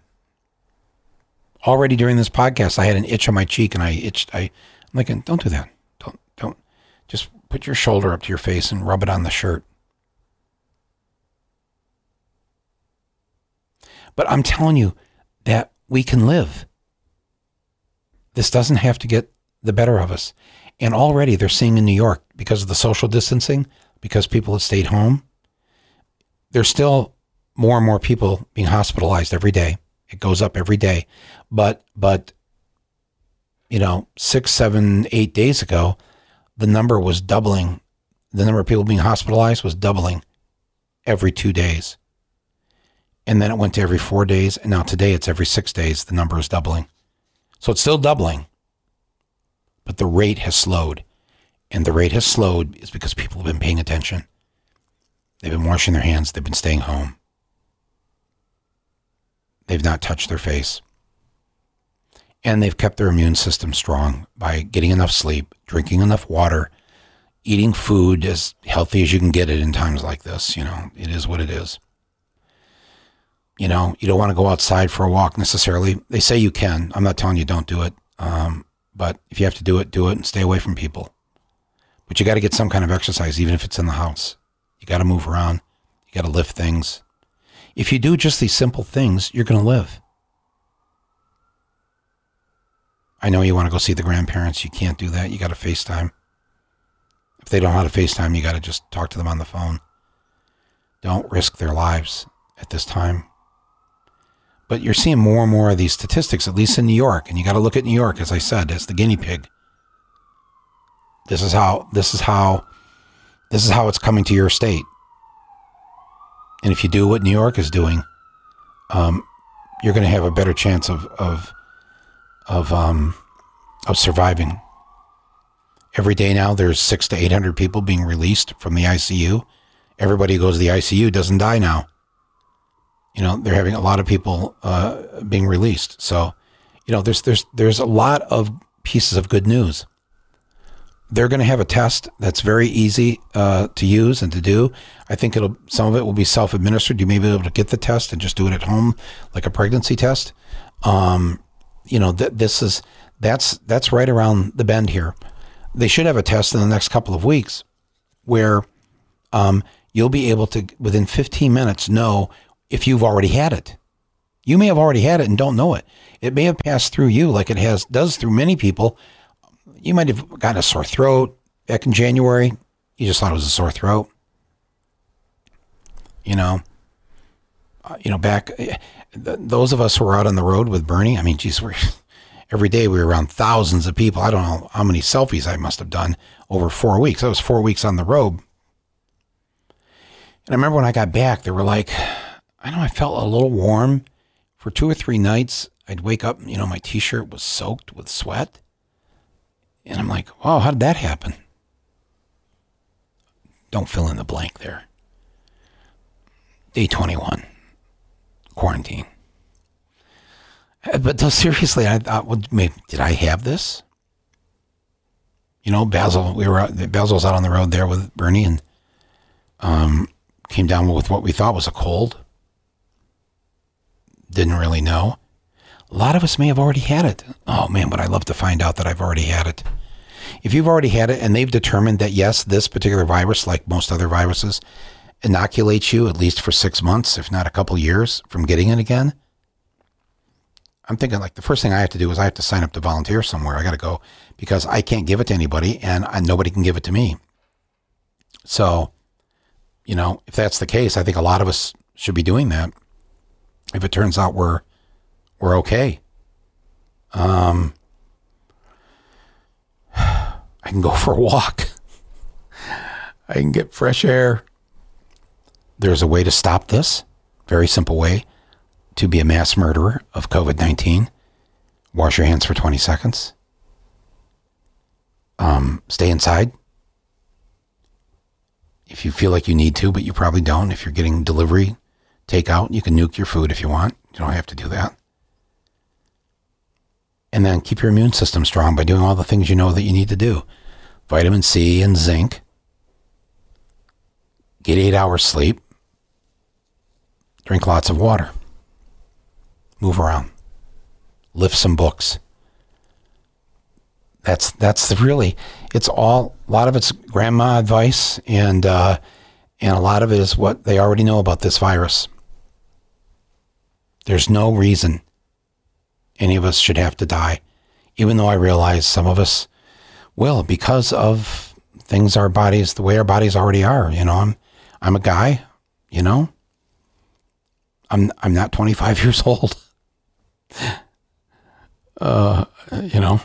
already during this podcast, I had an itch on my cheek and I itched. I, I'm like, don't do that. Don't, don't. Just put your shoulder up to your face and rub it on the shirt. But I'm telling you that we can live. This doesn't have to get the better of us. And already they're seeing in New York, because of the social distancing, because people have stayed home, there's still more and more people being hospitalized every day. It goes up every day. But but you know, six, seven, eight days ago, the number was doubling. The number of people being hospitalized was doubling every two days. And then it went to every four days. And now today it's every six days. The number is doubling. So it's still doubling, but the rate has slowed. And the rate has slowed is because people have been paying attention. They've been washing their hands. They've been staying home. They've not touched their face. And they've kept their immune system strong by getting enough sleep, drinking enough water, eating food as healthy as you can get it in times like this. You know, it is what it is. You know, you don't want to go outside for a walk necessarily. They say you can. I'm not telling you don't do it. Um, but if you have to do it, do it and stay away from people. But you got to get some kind of exercise, even if it's in the house. You got to move around. You got to lift things. If you do just these simple things, you're going to live. I know you want to go see the grandparents. You can't do that. You got to FaceTime. If they don't know how to FaceTime, you got to just talk to them on the phone. Don't risk their lives at this time. But you're seeing more and more of these statistics, at least in New York, and you got to look at New York, as I said, as the guinea pig. This is how this is how this is how it's coming to your state. And if you do what New York is doing, um, you're going to have a better chance of of of um, of surviving. Every day now, there's six to eight hundred people being released from the ICU. Everybody who goes to the ICU doesn't die now. You know, they're having a lot of people uh, being released. So, you know, there's there's there's a lot of pieces of good news. They're going to have a test that's very easy uh, to use and to do. I think it'll some of it will be self administered. You may be able to get the test and just do it at home, like a pregnancy test. Um, you know, th- this is that's that's right around the bend here. They should have a test in the next couple of weeks where um, you'll be able to within 15 minutes know if you've already had it. You may have already had it and don't know it. It may have passed through you like it has does through many people. You might have gotten a sore throat back in January. You just thought it was a sore throat. You know, uh, you know, back th- those of us who were out on the road with Bernie. I mean, geez, we're [laughs] every day we were around thousands of people. I don't know how many selfies I must have done over four weeks. That was four weeks on the road. And I remember when I got back, they were like, I know I felt a little warm for two or three nights. I'd wake up, you know, my t shirt was soaked with sweat. And I'm like, wow, how did that happen? Don't fill in the blank there. Day 21, quarantine. Uh, But though, seriously, I thought, well, maybe, did I have this? You know, Basil, we were out, Basil was out on the road there with Bernie and um, came down with what we thought was a cold. Didn't really know. A lot of us may have already had it. Oh man, but I love to find out that I've already had it. If you've already had it and they've determined that yes, this particular virus, like most other viruses, inoculates you at least for six months, if not a couple years, from getting it again. I'm thinking like the first thing I have to do is I have to sign up to volunteer somewhere. I got to go because I can't give it to anybody and I, nobody can give it to me. So, you know, if that's the case, I think a lot of us should be doing that. If it turns out we're we're okay, um, [sighs] I can go for a walk. [laughs] I can get fresh air. There's a way to stop this. Very simple way to be a mass murderer of COVID 19. Wash your hands for 20 seconds. Um, stay inside. If you feel like you need to, but you probably don't. If you're getting delivery, takeout, you can nuke your food if you want. You don't have to do that. And then keep your immune system strong by doing all the things you know that you need to do vitamin C and zinc. Get eight hours sleep. Drink lots of water. Move around. Lift some books. That's that's the really it's all a lot of it's grandma advice and uh, and a lot of it is what they already know about this virus. There's no reason any of us should have to die, even though I realize some of us will because of things our bodies the way our bodies already are. You know, I'm I'm a guy, you know. I'm I'm not 25 [laughs] years old. [laughs] Uh, you know,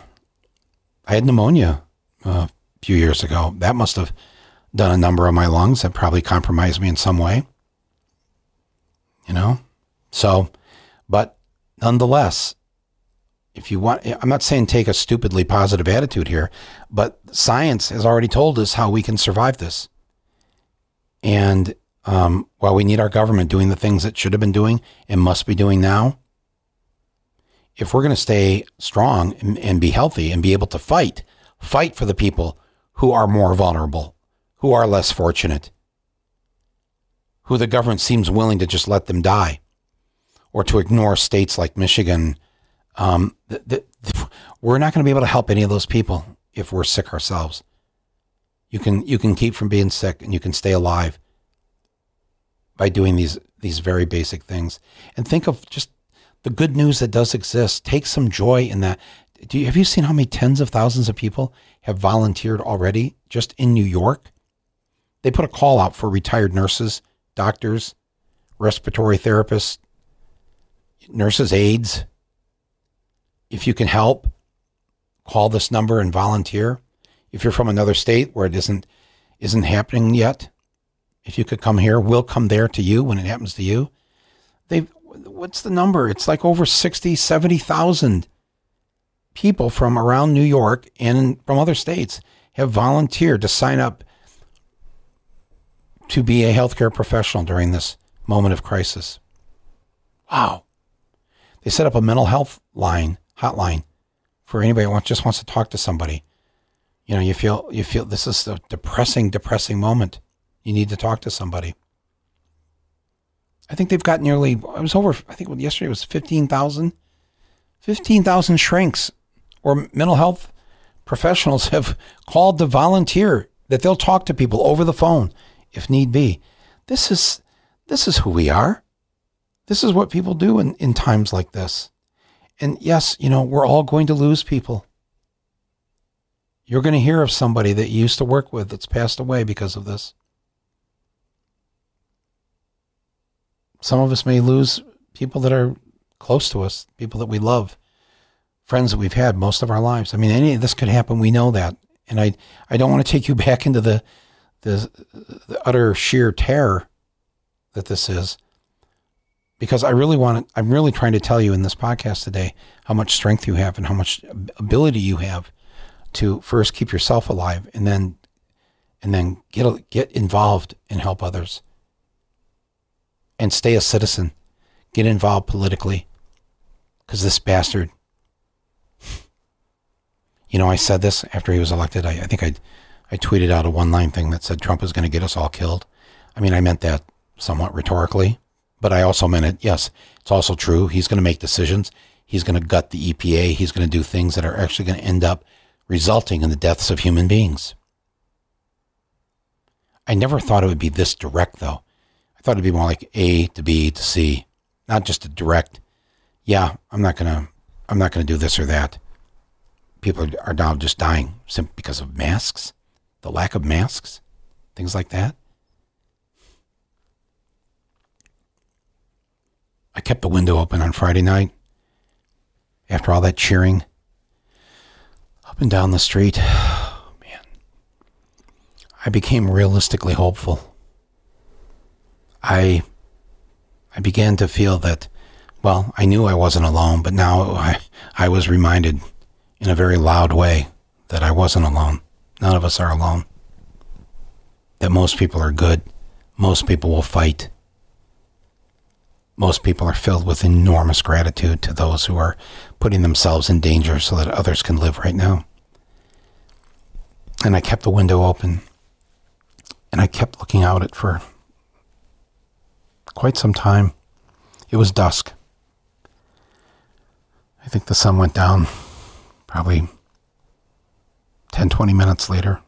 I had pneumonia uh, a few years ago. That must have done a number on my lungs. That probably compromised me in some way. You know, so, but nonetheless, if you want, I'm not saying take a stupidly positive attitude here, but science has already told us how we can survive this. And um, while we need our government doing the things it should have been doing and must be doing now, if we're going to stay strong and, and be healthy and be able to fight, fight for the people who are more vulnerable, who are less fortunate, who the government seems willing to just let them die or to ignore states like Michigan. Um, th- th- we're not going to be able to help any of those people if we're sick ourselves. You can you can keep from being sick and you can stay alive by doing these these very basic things. And think of just the good news that does exist. Take some joy in that. Do you, have you seen how many tens of thousands of people have volunteered already just in New York? They put a call out for retired nurses, doctors, respiratory therapists, nurses' aides. If you can help, call this number and volunteer. If you're from another state where it isn't isn't happening yet, if you could come here, we'll come there to you when it happens to you. They've what's the number? It's like over 60, 70,000 people from around New York and from other states have volunteered to sign up to be a healthcare professional during this moment of crisis. Wow. They set up a mental health line, hotline for anybody who just wants to talk to somebody. You know, you feel you feel this is a depressing, depressing moment. You need to talk to somebody. I think they've got nearly. I was over. I think yesterday was fifteen thousand. Fifteen thousand shrinks or mental health professionals [laughs] have called to volunteer that they'll talk to people over the phone if need be. This is this is who we are. This is what people do in, in times like this. And yes, you know, we're all going to lose people. You're going to hear of somebody that you used to work with that's passed away because of this. Some of us may lose people that are close to us, people that we love, friends that we've had most of our lives. I mean, any of this could happen. We know that. And I, I don't want to take you [laughs] back into the, the, the utter sheer terror that this is because I really want to, I'm really trying to tell you in this podcast today how much strength you have and how much ability you have to first keep yourself alive and then and then get get involved and help others. And stay a citizen. Get involved politically. Because this bastard you know i said this after he was elected. I, I think i i tweeted out a one line thing that said trump is going to get us all killed. I mean i meant that somewhat rhetorically but i also meant it yes it's also true he's going to make decisions he's going to gut the epa he's going to do things that are actually going to end up resulting in the deaths of human beings. I never thought it would be this direct, though. I thought it'd be more like A to B to C, not just a direct. Yeah, I'm not gonna, I'm not gonna do this or that. People are now just dying simply because of masks, the lack of masks, things like that. I kept the window open on Friday night after all that cheering up and down the street. [sighs] man, I became realistically hopeful. I I began to feel that well, I knew I wasn't alone, but now I, I was reminded in a very loud way that I wasn't alone. None of us are alone. That most people are good. Most people will fight. Most people are filled with enormous gratitude to those who are putting themselves in danger so that others can live right now. And I kept the window open and I kept looking out it for quite some time. It was dusk. I think the sun went down probably 10, 20 minutes later.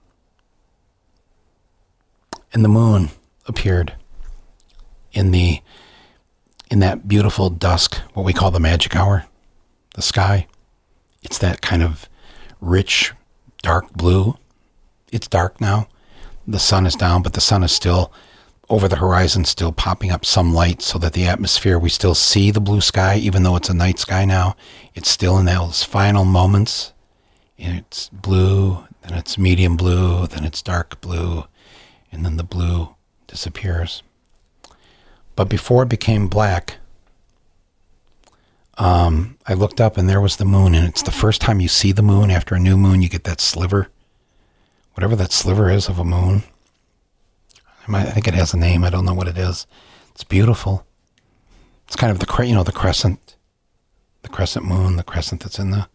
And the moon appeared in the in that beautiful dusk, what we call the magic hour, the sky. It's that kind of rich, dark blue. It's dark now. The sun is down, but the sun is still over the horizon, still popping up some light so that the atmosphere, we still see the blue sky, even though it's a night sky now. It's still in those final moments. And it's blue, then it's medium blue, then it's dark blue, and then the blue disappears. But before it became black, um, I looked up and there was the moon, and it's the first time you see the moon after a new moon. You get that sliver, whatever that sliver is of a moon. I think it has a name. I don't know what it is. It's beautiful. It's kind of the you know the crescent, the crescent moon, the crescent that's in the,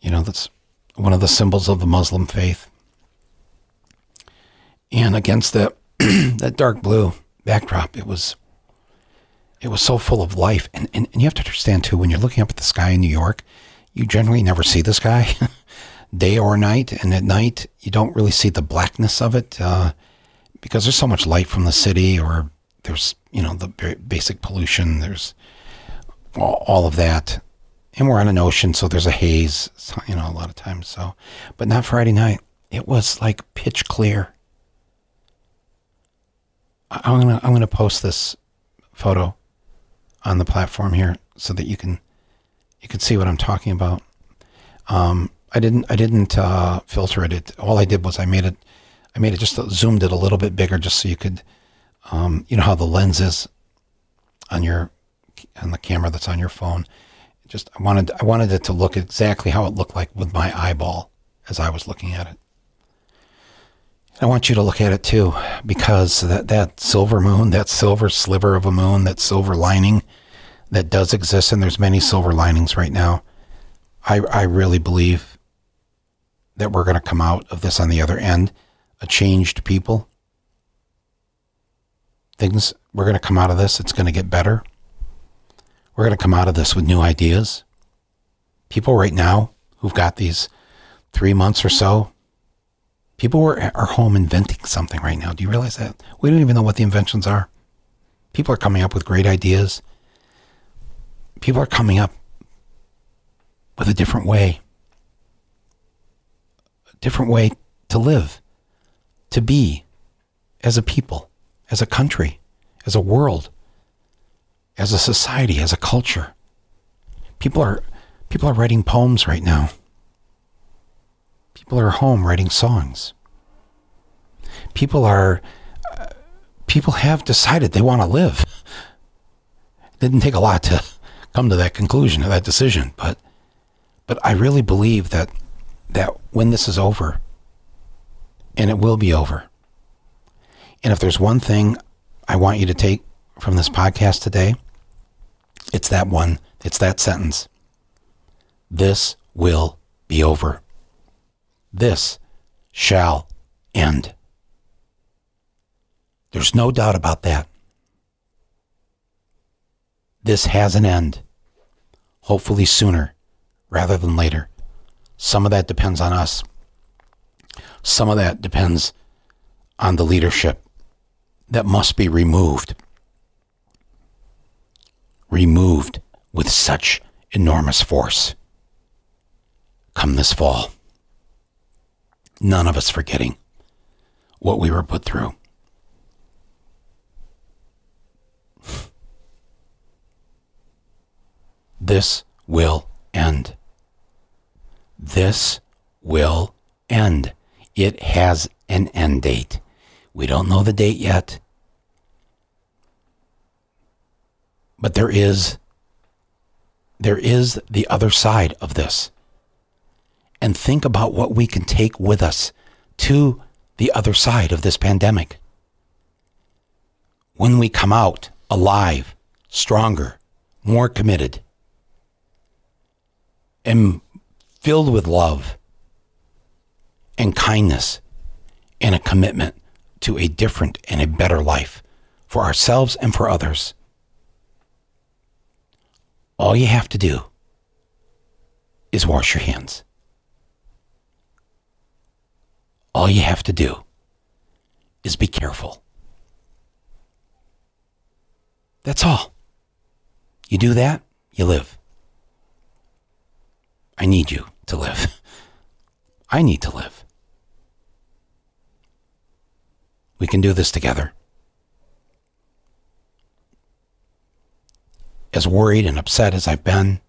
you know, that's one of the symbols of the Muslim faith. And against that [clears throat] that dark blue backdrop, it was it was so full of life. And, and, and you have to understand, too, when you're looking up at the sky in New York, you generally never see the sky, [laughs] day or night. And at night, you don't really see the blackness of it uh, because there's so much light from the city, or there's, you know, the basic pollution, there's all, all of that. And we're on an ocean, so there's a haze, you know, a lot of times. So, but not Friday night. It was like pitch clear. I'm gonna I'm gonna post this photo on the platform here so that you can you can see what I'm talking about. Um, I didn't I didn't uh, filter it. it. All I did was I made it I made it just zoomed it a little bit bigger just so you could um, you know how the lens is on your on the camera that's on your phone. Just I wanted I wanted it to look exactly how it looked like with my eyeball as I was looking at it. I want you to look at it too, because that, that silver moon, that silver sliver of a moon, that silver lining that does exist, and there's many silver linings right now. I, I really believe that we're going to come out of this on the other end a changed people. Things, we're going to come out of this, it's going to get better. We're going to come out of this with new ideas. People right now who've got these three months or so, people are, are home inventing something right now. Do you realize that? We don't even know what the inventions are. People are coming up with great ideas. People are coming up with a different way, a different way to live, to be as a people, as a country, as a world, as a society, as a culture. People are people are writing poems right now. People are home writing songs. People are uh, people have decided they want to live. It didn't take a lot to come to that conclusion or that decision, but but I really believe that that when this is over, and it will be over, and if there's one thing I want you to take from this podcast today, it's that one, it's that sentence. This will be over. This shall end. There's no doubt about that. This has an end, hopefully sooner rather than later. Some of that depends on us. Some of that depends on the leadership that must be removed. Removed with such enormous force. Come this fall. None of us forgetting what we were put through. This will end. This will end. It has an end date. We don't know the date yet. But there is there is the other side of this. And think about what we can take with us to the other side of this pandemic. When we come out alive, stronger, more committed, and filled with love and kindness and a commitment to a different and a better life for ourselves and for others. All you have to do is wash your hands. All you have to do is be careful. That's all. You do that, you live. I need you to live. [laughs] I need to live. We can do this together. As worried and upset as I've been,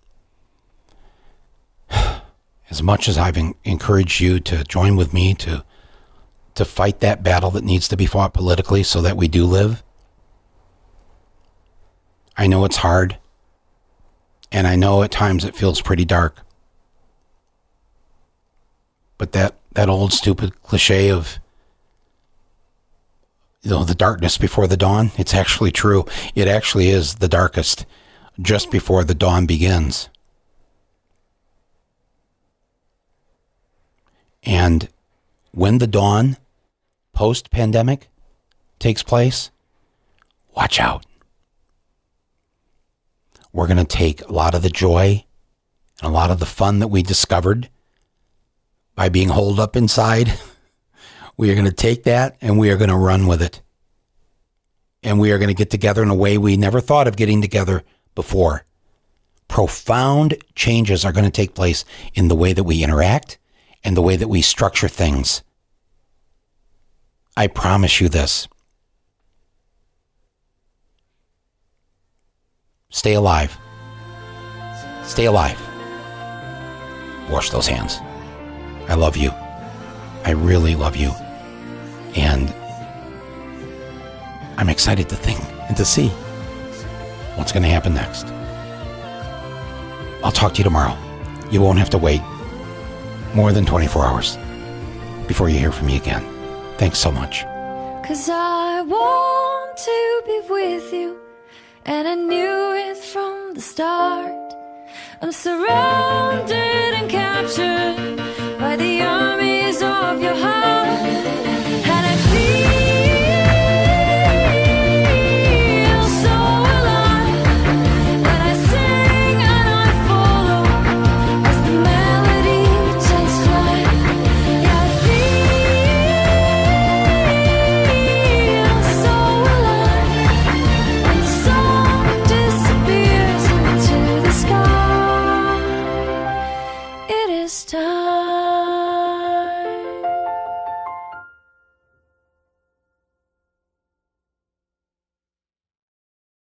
[sighs] as much as I've encouraged you to join with me to to fight that battle that needs to be fought politically so that we do live. I know it's hard. And I know at times it feels pretty dark. But that, that old stupid cliche of you know, the darkness before the dawn, it's actually true. It actually is the darkest just before the dawn begins. And when the dawn post pandemic takes place, watch out. We're going to take a lot of the joy and a lot of the fun that we discovered by being holed up inside. [laughs] We are going to take that and we are going to run with it. And we are going to get together in a way we never thought of getting together before. Profound changes are going to take place in the way that we interact and the way that we structure things. I promise you this. Stay alive. Stay alive. Wash those hands. I love you. I really love you. And I'm excited to think and to see what's going to happen next. I'll talk to you tomorrow. You won't have to wait more than 24 hours before you hear from me again. Thanks so much. Cause I want to be with you, and I knew it from the start. I'm surrounded and captured by the armies of your heart.